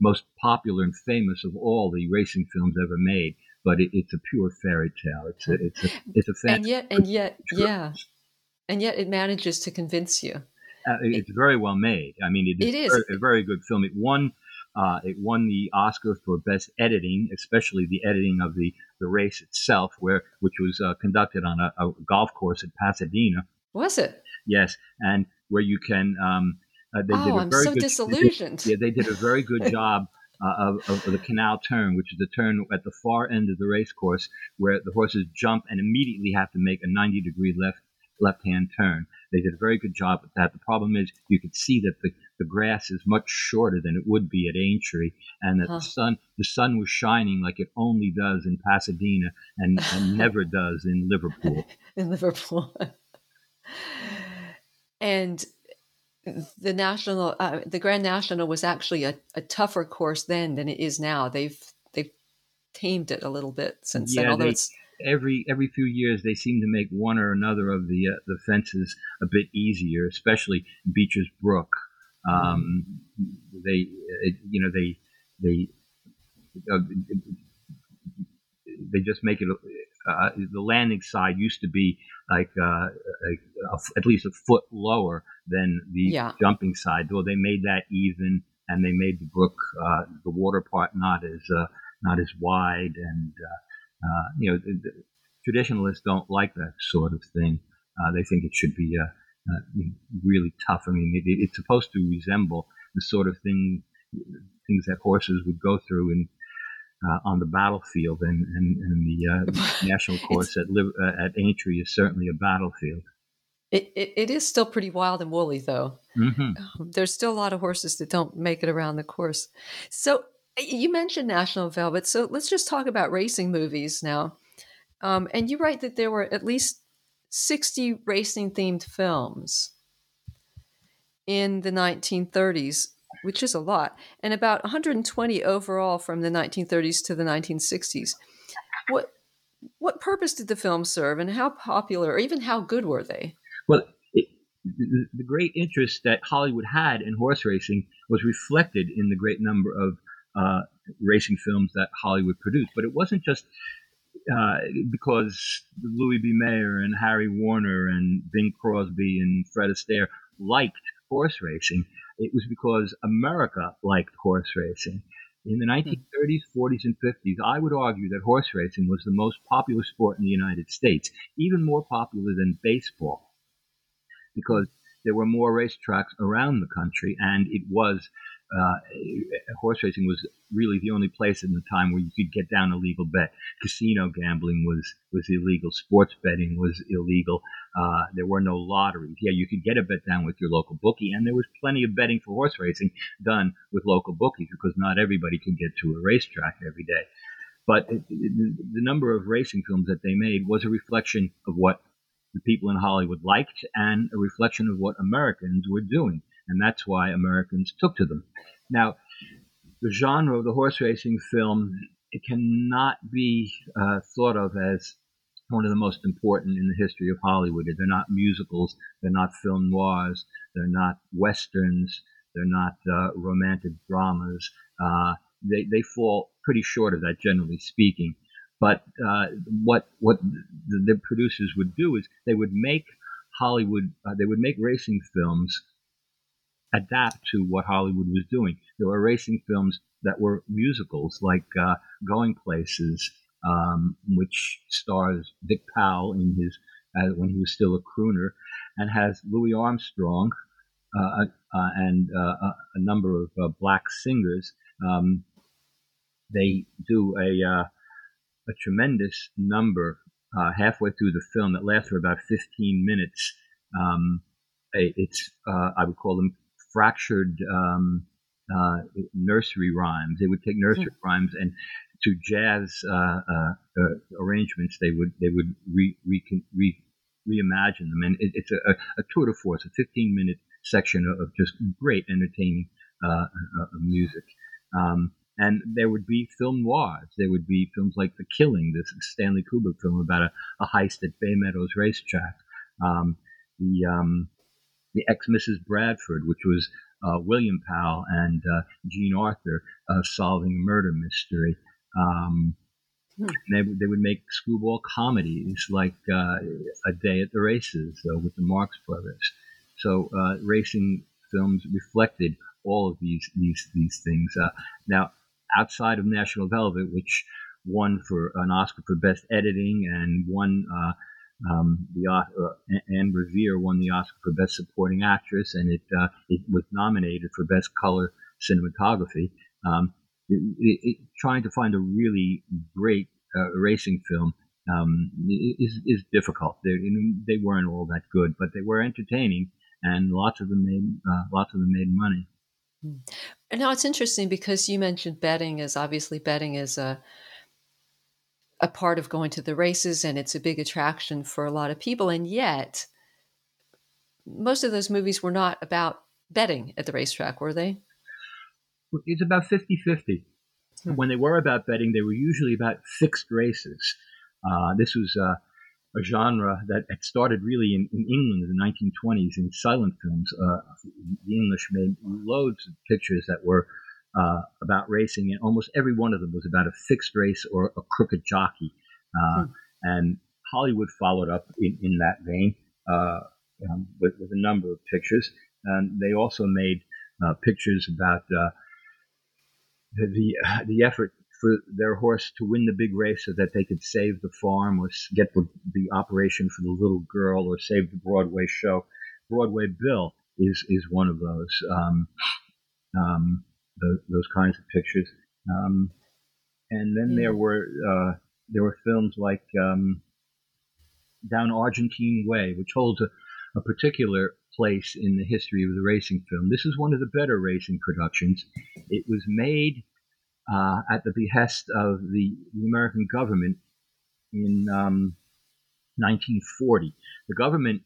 most popular and famous of all the racing films ever made, but it, it's a pure fairy tale. It's a, it's a, it's a and yet, and yet, yeah, and yet, it manages to convince you. Uh, it's very well made. I mean, it is, It is. Very, a very good film. It won. Uh, it won the Oscar for best editing, especially the editing of the, the race itself, where which was uh, conducted on a, a golf course at Pasadena. Was it? Yes, and where you can. Um, uh, they did oh, a I'm very so good, disillusioned. Yeah, they did a very good job Uh, of, of the canal turn, which is the turn at the far end of the race course where the horses jump and immediately have to make a 90 degree left left hand turn. They did a very good job with that. The problem is you could see that the, the grass is much shorter than it would be at Aintree, and that Huh. the sun the sun was shining like it only does in Pasadena and, and never does in Liverpool. in Liverpool. and the national, uh, the Grand National was actually a, a tougher course then than it is now. They've they've tamed it a little bit since then. Yeah, Although they- it's every every few years they seem to make one or another of the uh, the fences a bit easier, especially Beecher's Brook. Um, they uh, you know they they uh, they just make it. Uh, the landing side used to be like, uh, a f at least a foot lower than the Yeah. jumping side. Well, they made that even, and they made the brook, uh, the water part, not as uh, not as wide, and uh, uh, you know, the, the traditionalists don't like that sort of thing. Uh, they think it should be uh, uh, really tough. I mean, it- it's supposed to resemble the sort of thing things that horses would go through in uh, on the battlefield, and and, and the uh, national course at Liv- uh, at Aintree is certainly a battlefield. it, it, it is still pretty wild and woolly though. hmm There's still a lot of horses that don't make it around the course. So you mentioned National Velvet. So let's just talk about racing movies now. Um, and you write that there were at least 60 racing themed films in the 1930s, which is a lot, and about 120 overall from the 1930s to the 1960s. What what purpose did the film serve, and how popular, or even how good were they? Well, it, the, great interest that Hollywood had in horse racing was reflected in the great number of uh, racing films that Hollywood produced. But it wasn't just uh, because Louis B. Mayer and Harry Warner and Bing Crosby and Fred Astaire liked horse racing. It was because America liked horse racing. In the hmm. 1930s, 40s, and 50s, I would argue that horse racing was the most popular sport in the United States, even more popular than baseball, because there were more racetracks around the country, and it was uh, horse racing was really the only place in the time where you could get down a legal bet. Casino gambling was was illegal. Sports betting was illegal. Uh, there were no lotteries. Yeah, you could get a bet down with your local bookie, and there was plenty of betting for horse racing done with local bookies because not everybody could get to a racetrack every day. But it, it, the number of racing films that they made was a reflection of what the people in Hollywood liked and a reflection of what Americans were doing and that's why Americans took to them. Now, the genre of the horse racing film it cannot be uh, thought of as one of the most important in the history of Hollywood. They're not musicals, they're not film noirs, they're not westerns, they're not uh, romantic dramas. Uh, they, they fall pretty short of that, generally speaking. But uh, what what the, the, producers would do is they would make Hollywood, uh, they would make racing films adapt to what Hollywood was doing. There were racing films that were musicals, like uh, Going Places, um, which stars Dick Powell in his uh, when he was still a crooner, and has Louis Armstrong uh, uh, uh and uh, a number of black singers. Um, they do a a tremendous number halfway through the film that lasts for about 15 minutes. Um, it's I would call them fractured um, uh, nursery rhymes. They would take nursery mm. rhymes and to jazz uh, uh, uh, arrangements, they would they would re, re, re reimagine them, and it, it's a, a, tour de force, a 15 minute section of, just great entertaining uh, uh, music. Um, and there would be film noirs. There would be films like The Killing, this Stanley Kubrick film about a, a heist at Bay Meadows Racetrack. Um, the um, the ex Mrs. Bradford, which was uh, William Powell and uh, Jean Arthur uh, solving a murder mystery. Um, hmm. they, they would make screwball comedies like uh, A Day at the Races uh, with the Marx Brothers. So uh, racing films reflected all of these these these things. now, outside of National Velvet, which won for an Oscar for Best Editing and won um, the uh, Anne Revere won the Oscar for Best Supporting Actress, and it uh, it was nominated for Best Color Cinematography. Um, it, it, trying to find a really great uh, racing film um, is is difficult. They they weren't all that good, but they were entertaining, and lots of them made uh, lots of them made money. Now it's interesting because you mentioned betting is obviously betting is a a part of going to the races and it's a big attraction for a lot of people. And yet, most of those movies were not about betting at the racetrack, were they? It's about 50 50. Hmm. When they were about betting, they were usually about fixed races. Uh, this was uh, a genre that had started really in, in, England in the 1920s in silent films. Uh, the English made loads of pictures that were uh, about racing, and almost every one of them was about a fixed race or a crooked jockey. Uh, hmm. And Hollywood followed up in, in that vein uh, um, with, with, a number of pictures. And they also made uh, pictures about uh, the the, the effort for their horse to win the big race so that they could save the farm or get the, the operation for the little girl or save the Broadway show. Broadway Bill is is one of those. Um, um, those, those kinds of pictures. Um, and then there were uh, there were films like um, Down Argentine Way, which holds a, a, particular place in the history of the racing film. This is one of the better racing productions. It was made uh, at the behest of the, the American government in um, 1940. The government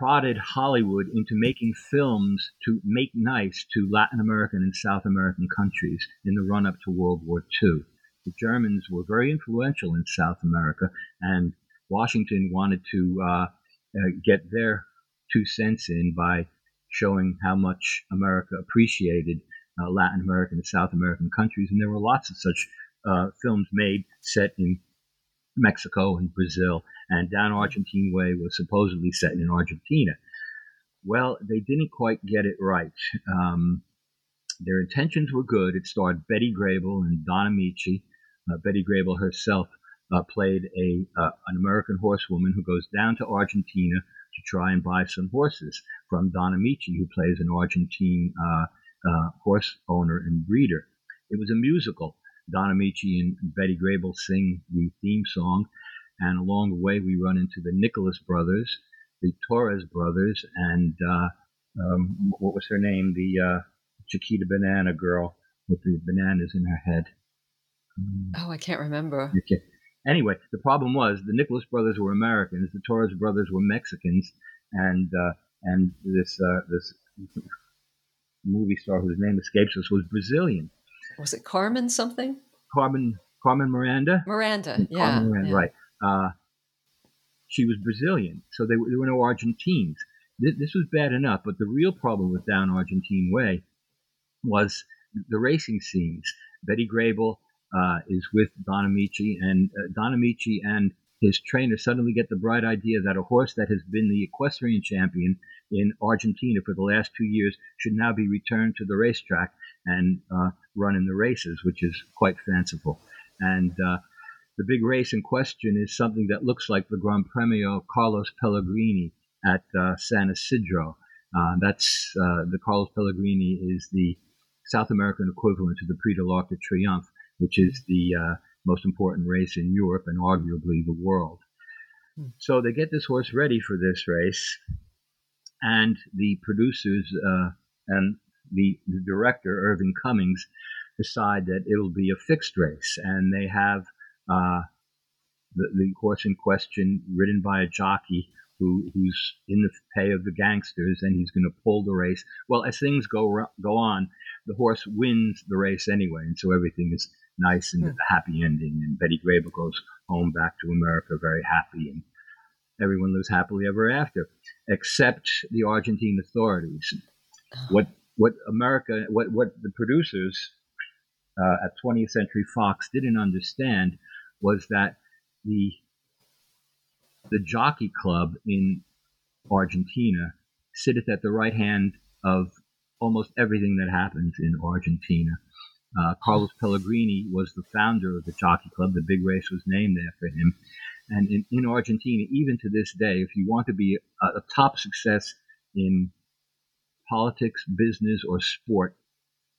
prodded Hollywood into making films to make nice to Latin American and South American countries in the run up to World War II. The Germans were very influential in South America, and Washington wanted to uh, uh, get their two cents in by showing how much America appreciated uh, Latin American and South American countries. And there were lots of such uh, films made set in Mexico and Brazil. And Down Argentine Way was supposedly set in Argentina. Well, they didn't quite get it right. Um, their intentions were good. It starred Betty Grable and Don Ameche. Uh, Betty Grable herself uh, played a uh, an American horsewoman who goes down to Argentina to try and buy some horses from Don Ameche, who plays an Argentine uh, uh, horse owner and breeder. It was a musical. Don Ameche and Betty Grable sing the theme song, and along the way we run into the Nicholas brothers, the Torres brothers, and uh, um, what was her name? The Chiquita Banana girl with the bananas in her head. Oh, I can't remember. Okay. Anyway, the problem was the Nicholas brothers were Americans, the Torres brothers were Mexicans, and uh, and this uh, this movie star whose name escapes us was Brazilian. Was it Carmen something? Carmen Carmen Miranda. Miranda, yeah, Carmen Miranda, yeah. right. Uh, she was Brazilian, so they were, there were no Argentines. This, this was bad enough, but the real problem with Down Argentine Way was the racing scenes. Betty Grable uh, is with Don Ameche, and uh, Don Ameche and his trainer suddenly get the bright idea that a horse that has been the equestrian champion in Argentina for the last two years should now be returned to the racetrack and uh, run in the races, which is quite fanciful. And uh, the big race in question is something that looks like the Gran Premio Carlos Pellegrini at uh, San Isidro. Uh, that's the Carlos Pellegrini is the South American equivalent to the Prix de l'Arc de Triomphe, which is the uh, most important race in Europe and arguably the world. Hmm. So they get this horse ready for this race, and the producers uh, and the, the, director, Irving Cummings, decide that it'll be a fixed race, and they have uh, the, the horse in question ridden by a jockey who, who's in the pay of the gangsters, and he's going to pull the race. Well, as things go go on, the horse wins the race anyway, and so everything is nice and hmm. a happy ending. And Betty Grable goes home back to America very happy, and everyone lives happily ever after, except the Argentine authorities. Oh. What what America, what what the producers uh, at 20th Century Fox didn't understand was that the the jockey club in Argentina sitteth at the right hand of almost everything that happens in Argentina. Uh, Carlos Pellegrini was the founder of the Jockey Club. The big race was named after him. And in, in Argentina, even to this day, if you want to be a, a top success in politics, business, or sport,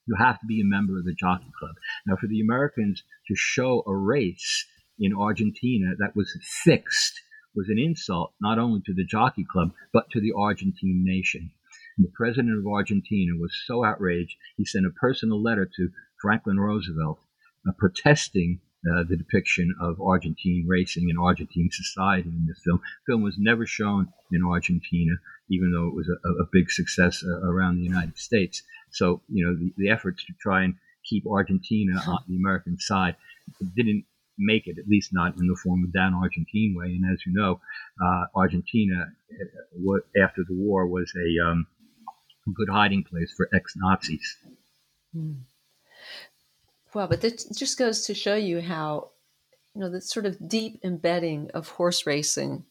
you have to be a member of the Jockey Club. Now, for the Americans to show a race in Argentina that was fixed was an insult not only to the Jockey Club, but to the Argentine nation. And the president of Argentina was so outraged, he sent a personal letter to Franklin Roosevelt uh, protesting uh, the depiction of Argentine racing and Argentine society in this film. The film was never shown in Argentina, even though it was a, a big success uh, around the United States. So, you know, the, the, efforts to try and keep Argentina on the American side didn't make it, at least not in the form of Down Argentine Way. And as you know, uh, Argentina, uh, after the war, was a um, good hiding place for ex Nazis. Mm. Well, but this just goes to show you how, you know, the sort of deep embedding of horse racing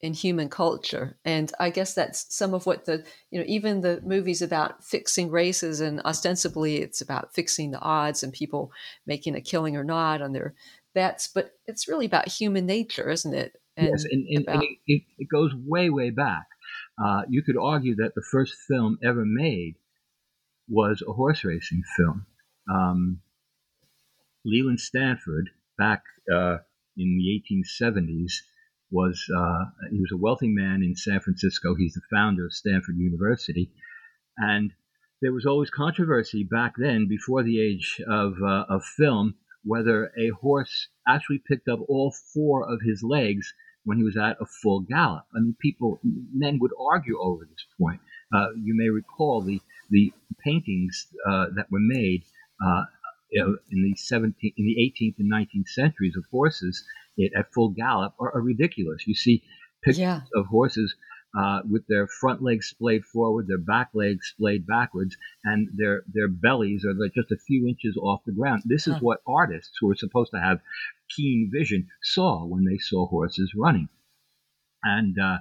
in human culture. And I guess that's some of what the, you know, even the movies about fixing races and ostensibly it's about fixing the odds and people making a killing or not on their bets, but it's really about human nature, isn't it? And yes, and, and, about- and it, it, goes way, way back. Uh, you could argue that the first film ever made was a horse racing film. Um, Leland Stanford, back uh, in the 1870s, was uh, he was a wealthy man in San Francisco. He's the founder of Stanford University, and there was always controversy back then, before the age of uh, of film, whether a horse actually picked up all four of his legs when he was at a full gallop. I mean, people, men would argue over this point. Uh, you may recall the the paintings uh, that were made uh, in the 17th, in the 18th and 19th centuries of horses it, at full gallop are, are ridiculous. You see pictures yeah. of horses uh, with their front legs splayed forward, their back legs splayed backwards, and their their bellies are like just a few inches off the ground. This is huh. what artists who are supposed to have keen vision saw when they saw horses running. And uh,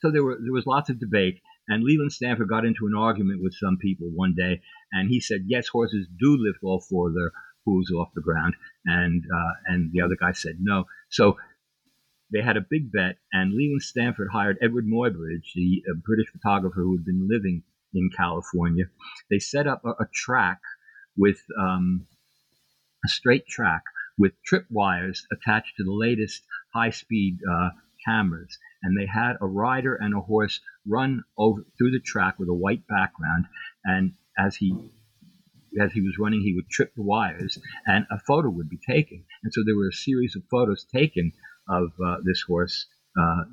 so there were there was lots of debate. And Leland Stanford got into an argument with some people one day, and he said, "Yes, horses do lift all four of their hooves off the ground," and uh, and the other guy said no. So they had a big bet, and Leland Stanford hired Eadweard Muybridge, the uh, British photographer who had been living in California. They set up a, a track with um, a straight track with trip wires attached to the latest high speed uh, cameras. And they had a rider and a horse run over through the track with a white background. And as he as he was running, he would trip the wires, and a photo would be taken. And so there were a series of photos taken of uh, this horse uh,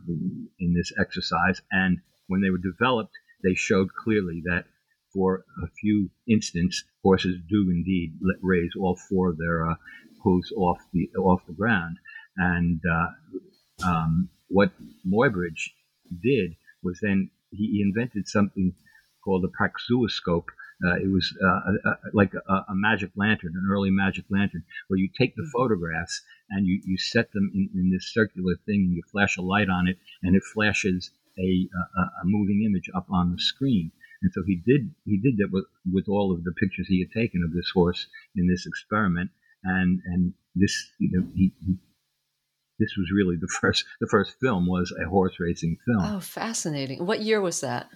in this exercise. And when they were developed, they showed clearly that for a few instants, horses do indeed raise all four of their uh, hooves off the off the ground. And uh, um, what Muybridge did was then he invented something called the praxeuscope, uh, it was uh, a, a, like a, a, magic lantern, an early magic lantern, where you take the mm-hmm. photographs and you, you set them in, in this circular thing, and you flash a light on it, and it flashes a, a, moving image up on the screen. And so he did he did that with, with all of the pictures he had taken of this horse in this experiment, and and this you know he, he this was really the first the first film was a horse racing film. Oh, fascinating! What year was that?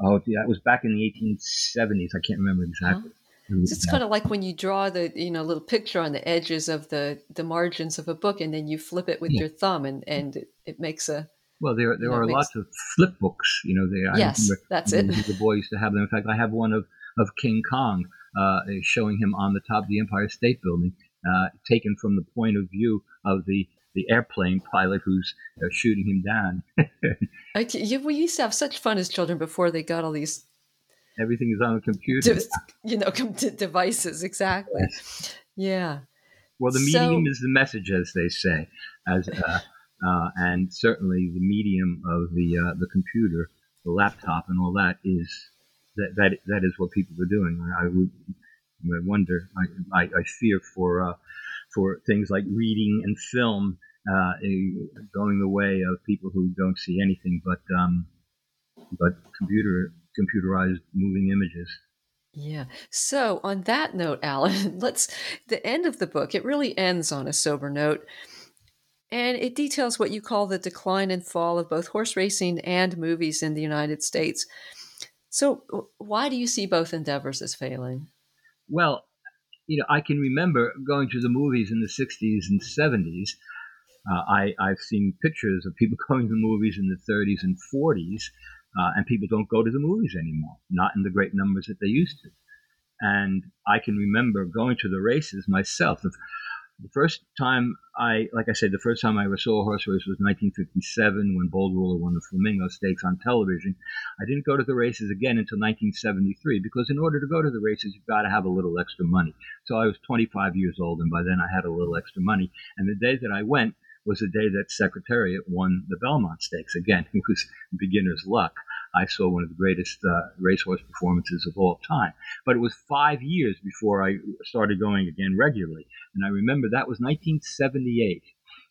Oh, yeah, it was back in the 1870s. I can't remember exactly. It's kind of like when you draw the you know little picture on the edges of the the margins of a book, and then you flip it with yeah. your thumb, and and it, it makes a well, there there are makes... lots of flip books. You know, they yes, that's it. The boy used to have them. In fact, I have one of of King Kong, uh, showing him on the top of the Empire State Building, uh, taken from the point of view of the the airplane pilot who's uh, shooting him down. I, we used to have such fun as children before they got all these. Everything is on a computer. De- you know, devices exactly. Yes. Yeah. Well, the medium so, is the message, as they say, as uh, uh, and certainly the medium of the uh, the computer, the laptop, and all that is that that that is what people are doing. I would I wonder. I, I, I fear for uh, for things like reading and film uh, going the way of people who don't see anything but um, but computer computerized moving images. Yeah. So on that note, Alan, let's the end of the book. It really ends on a sober note. And it details what you call the decline and fall of both horse racing and movies in the United States. So, why do you see both endeavors as failing? Well, you know, I can remember going to the movies in the 60s and 70s uh, I, I've seen pictures of people going to the movies in the 30s and 40s, uh, and people don't go to the movies anymore, not in the great numbers that they used to. And I can remember going to the races myself. The, first time I, like I said, the first time I ever saw a horse race was 1957 when Bold Ruler won the Flamingo Stakes on television. I didn't go to the races again until 1973 because in order to go to the races, you've got to have a little extra money. So I was 25 years old, and by then I had a little extra money. And the day that I went, was the day that Secretariat won the Belmont Stakes. Again, it was beginner's luck. I saw one of the greatest uh, racehorse performances of all time. But it was five years before I started going again regularly. And I remember that was 1978.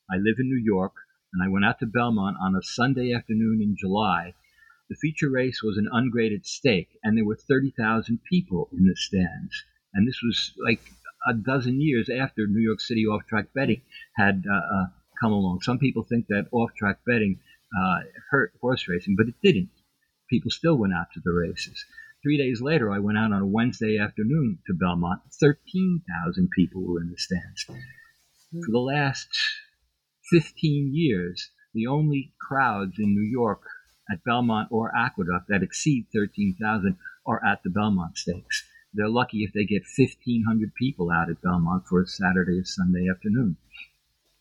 I live in New York, and I went out to Belmont on a Sunday afternoon in July. The feature race was an ungraded stake, and there were 30,000 people in the stands. And this was like a dozen years after New York City off track betting had uh, uh, come along. Some people think that off track betting uh, hurt horse racing, but it didn't. People still went out to the races. Three days later, I went out on a Wednesday afternoon to Belmont. 13,000 people were in the stands. For the last 15 years, the only crowds in New York at Belmont or Aqueduct that exceed 13,000 are at the Belmont Stakes. They're lucky if they get 1,500 people out at Belmont for a Saturday or Sunday afternoon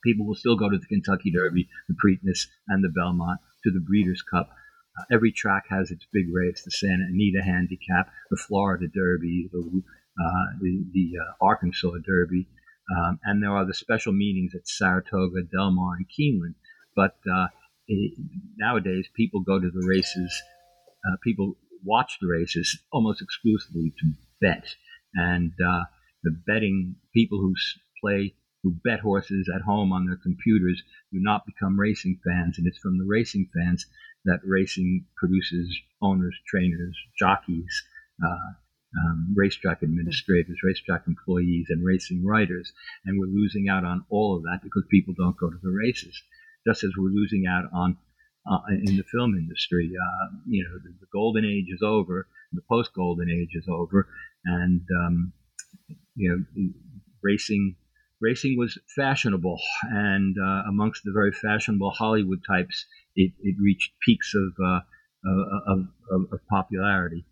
people will still go to the Kentucky Derby, the Preakness, and the Belmont, to the Breeders' Cup. Uh, every track has its big race: the Santa Anita Handicap, the Florida Derby, the uh, the, the uh, Arkansas Derby, um, and there are the special meetings at Saratoga, Del Mar, and Keeneland. But uh, it, nowadays people go to the races, uh, people watch the races almost exclusively to bet, and the betting people who play who bet horses at home on their computers do not become racing fans, and it's from the racing fans that racing produces owners, trainers, jockeys, uh, um, racetrack administrators, racetrack employees, and racing writers. And we're losing out on all of that because people don't go to the races, just as we're losing out on uh, in the film industry. Uh, you know, the, the, golden age is over, the post golden age is over, and um, you know, racing racing was fashionable, and uh, amongst the very fashionable Hollywood types, it, it reached peaks of, uh, of, of, of, popularity.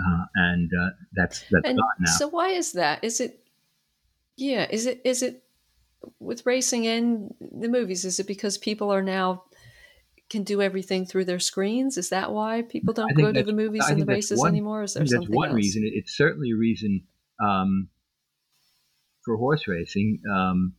Uh, and uh, that's that's and gone now. So why is that? Is it yeah? Is it is it with racing and the movies? Is it because people are now can do everything through their screens? Is that why people don't go to the movies and the races one, anymore? Is there that's something one else? reason. It's certainly a reason um, for horse racing. Um,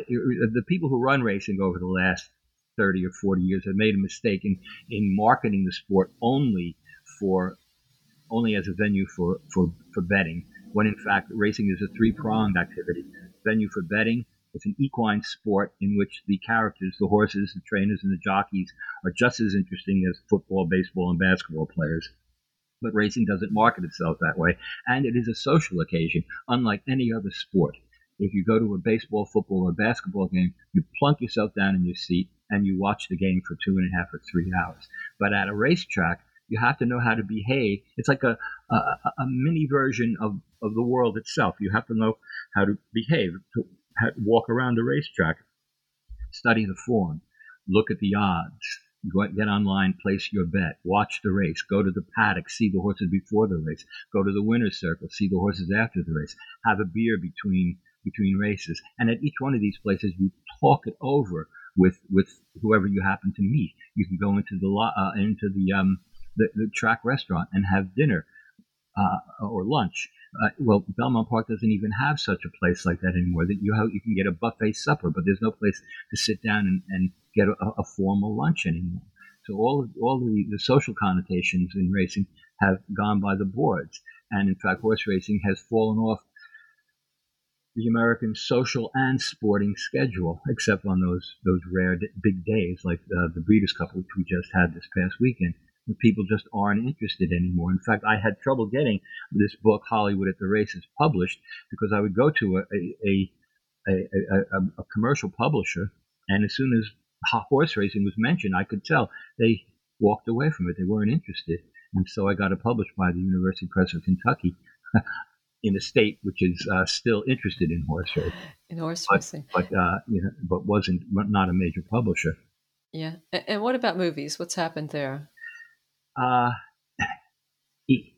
uh, the people who run racing over the last 30 or 40 years have made a mistake in, in marketing the sport only for only as a venue for, for, for betting, when in fact racing is a three pronged activity. Venue for betting, it's an equine sport in which the characters, the horses, the trainers, and the jockeys are just as interesting as football, baseball, and basketball players but racing doesn't market itself that way. And it is a social occasion, unlike any other sport. If you go to a baseball, football, or basketball game, you plunk yourself down in your seat and you watch the game for two and a half or three hours. But at a racetrack, you have to know how to behave. It's like a, a, a mini version of, of the world itself. You have to know how to behave, to walk around the racetrack, study the form, look at the odds, get online, place your bet, watch the race, go to the paddock, see the horses before the race, go to the winner's circle, see the horses after the race, have a beer between between races, and at each one of these places you talk it over with with whoever you happen to meet. You can go into the uh, into the um the, the track restaurant and have dinner uh, or lunch. Uh, well, Belmont Park doesn't even have such a place like that anymore. That you have, you can get a buffet supper, but there's no place to sit down and, and get a, a, formal lunch anymore. So all of, all the, the social connotations in racing have gone by the boards, and in fact, horse racing has fallen off the American social and sporting schedule, except on those those rare big days like uh, the Breeders' Cup, which we just had this past weekend people just aren't interested anymore. In fact, I had trouble getting this book, Hollywood at the Races, published because I would go to a, a, a, a, a commercial publisher, and as soon as horse racing was mentioned, I could tell they walked away from it. They weren't interested. And so I got it published by the University Press of Kentucky. in a state which is uh, still interested in horse racing, in horse but, racing, but uh, you know, but wasn't not a major publisher. Yeah, and what about movies? What's happened there? uh, it,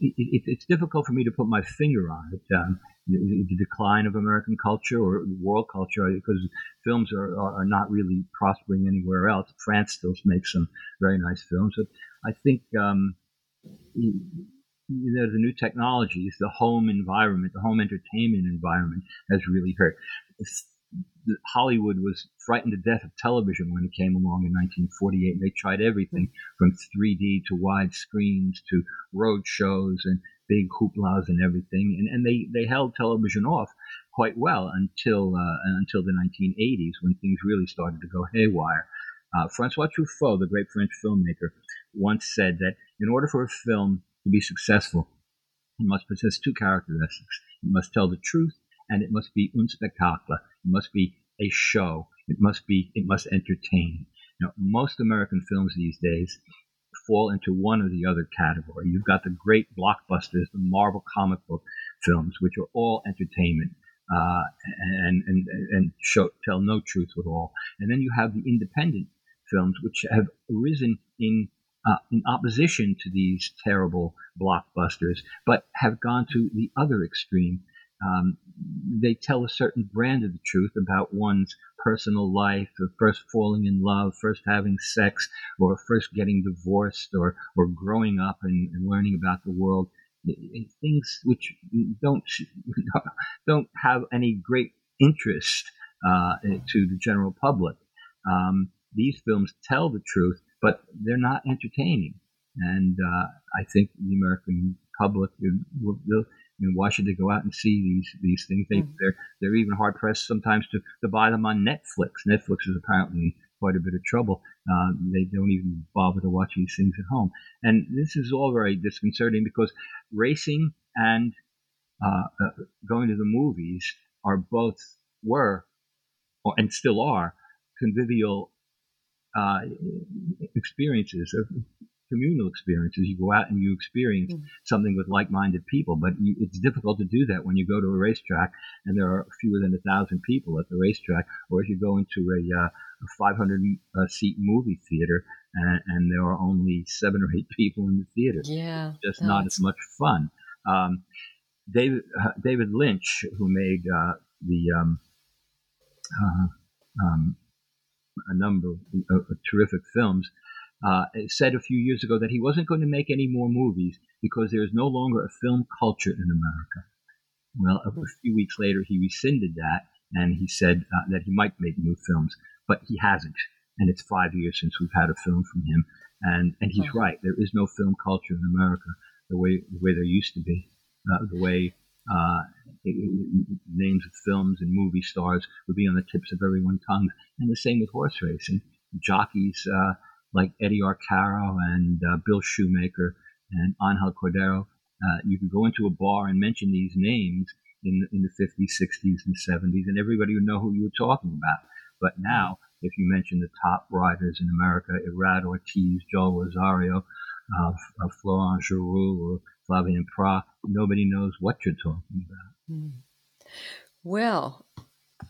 it, it's difficult for me to put my finger on it. Um, the, the, decline of American culture or world culture, because films are, are, not really prospering anywhere else. France still makes some very nice films, but I think um, you know, the new technologies, the home environment, the home entertainment environment has really hurt. Hollywood was frightened to death of television when it came along in 1948. They tried everything from 3D to wide screens to road shows and big hooplas and everything, and, and they, they held television off quite well until uh, until the 1980s when things really started to go haywire. Uh, Francois Truffaut, the great French filmmaker, once said that in order for a film to be successful, it must possess two characteristics. It must tell the truth and it must be un spectacle. It must be a show. It must be, it must entertain. Now, most American films these days fall into one or the other category. You've got the great blockbusters, the Marvel comic book films, which are all entertainment. Uh, and and and show, tell no truth at all. And then you have the independent films, which have arisen in uh, in opposition to these terrible blockbusters, but have gone to the other extreme um, they tell a certain brand of the truth about one's personal life, first falling in love, first having sex, or first getting divorced, or or growing up and, and learning about the world. Things which don't don't have any great interest uh, to the general public. Um, these films tell the truth, but they're not entertaining. And uh, I think the American public will, will I mean, why should they go out and see these these things? They, mm. They're they're even hard pressed sometimes to, to buy them on Netflix. Netflix is apparently quite a bit of trouble. Uh, they don't even bother to watch these things at home, and this is all very disconcerting because racing and uh, uh, going to the movies are both were and still are convivial uh, experiences communal experiences. You go out and you experience mm. something with like-minded people, but you, it's difficult to do that when you go to a racetrack and there are fewer than a thousand people at the racetrack, or if you go into a, uh, a 500 uh, seat movie theater and, and, there are only seven or eight people in the theater. Yeah, it's just not as much fun. Um, David uh, David Lynch, who made uh, the um, uh, um, a number of, terrific films uh, said a few years ago that he wasn't going to make any more movies because there is no longer a film culture in America. Well, a, few weeks later, he rescinded that and he said uh, that he might make new films, but he hasn't. And it's five years since we've had a film from him. And, and he's right. There is no film culture in America the way, the way there used to be, uh, the way uh, names of films and movie stars would be on the tips of everyone's tongue. And the same with horse racing. Jockeys, uh, like Eddie Arcaro and uh, Bill Shoemaker and Angel Cordero. Uh, you could go into a bar and mention these names in, in the 50s, 60s, and 70s, and everybody would know who you were talking about. But now, if you mention the top riders in America, Irad Ortiz, Joel Rosario, uh, uh, Florent Geroux, or Flavien Prat, nobody knows what you're talking about. Mm. Well,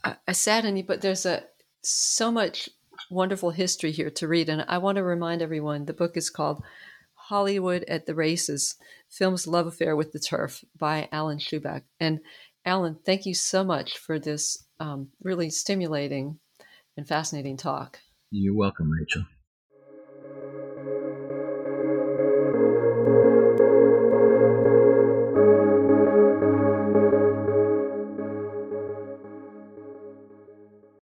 I, I sadden but there's a so much wonderful history here to read. And I want to remind everyone the book is called Hollywood at the Races Film's Love Affair with the Turf by Alan Shuback. And Alan, thank you so much for this um, really stimulating and fascinating talk. You're welcome, Rachel.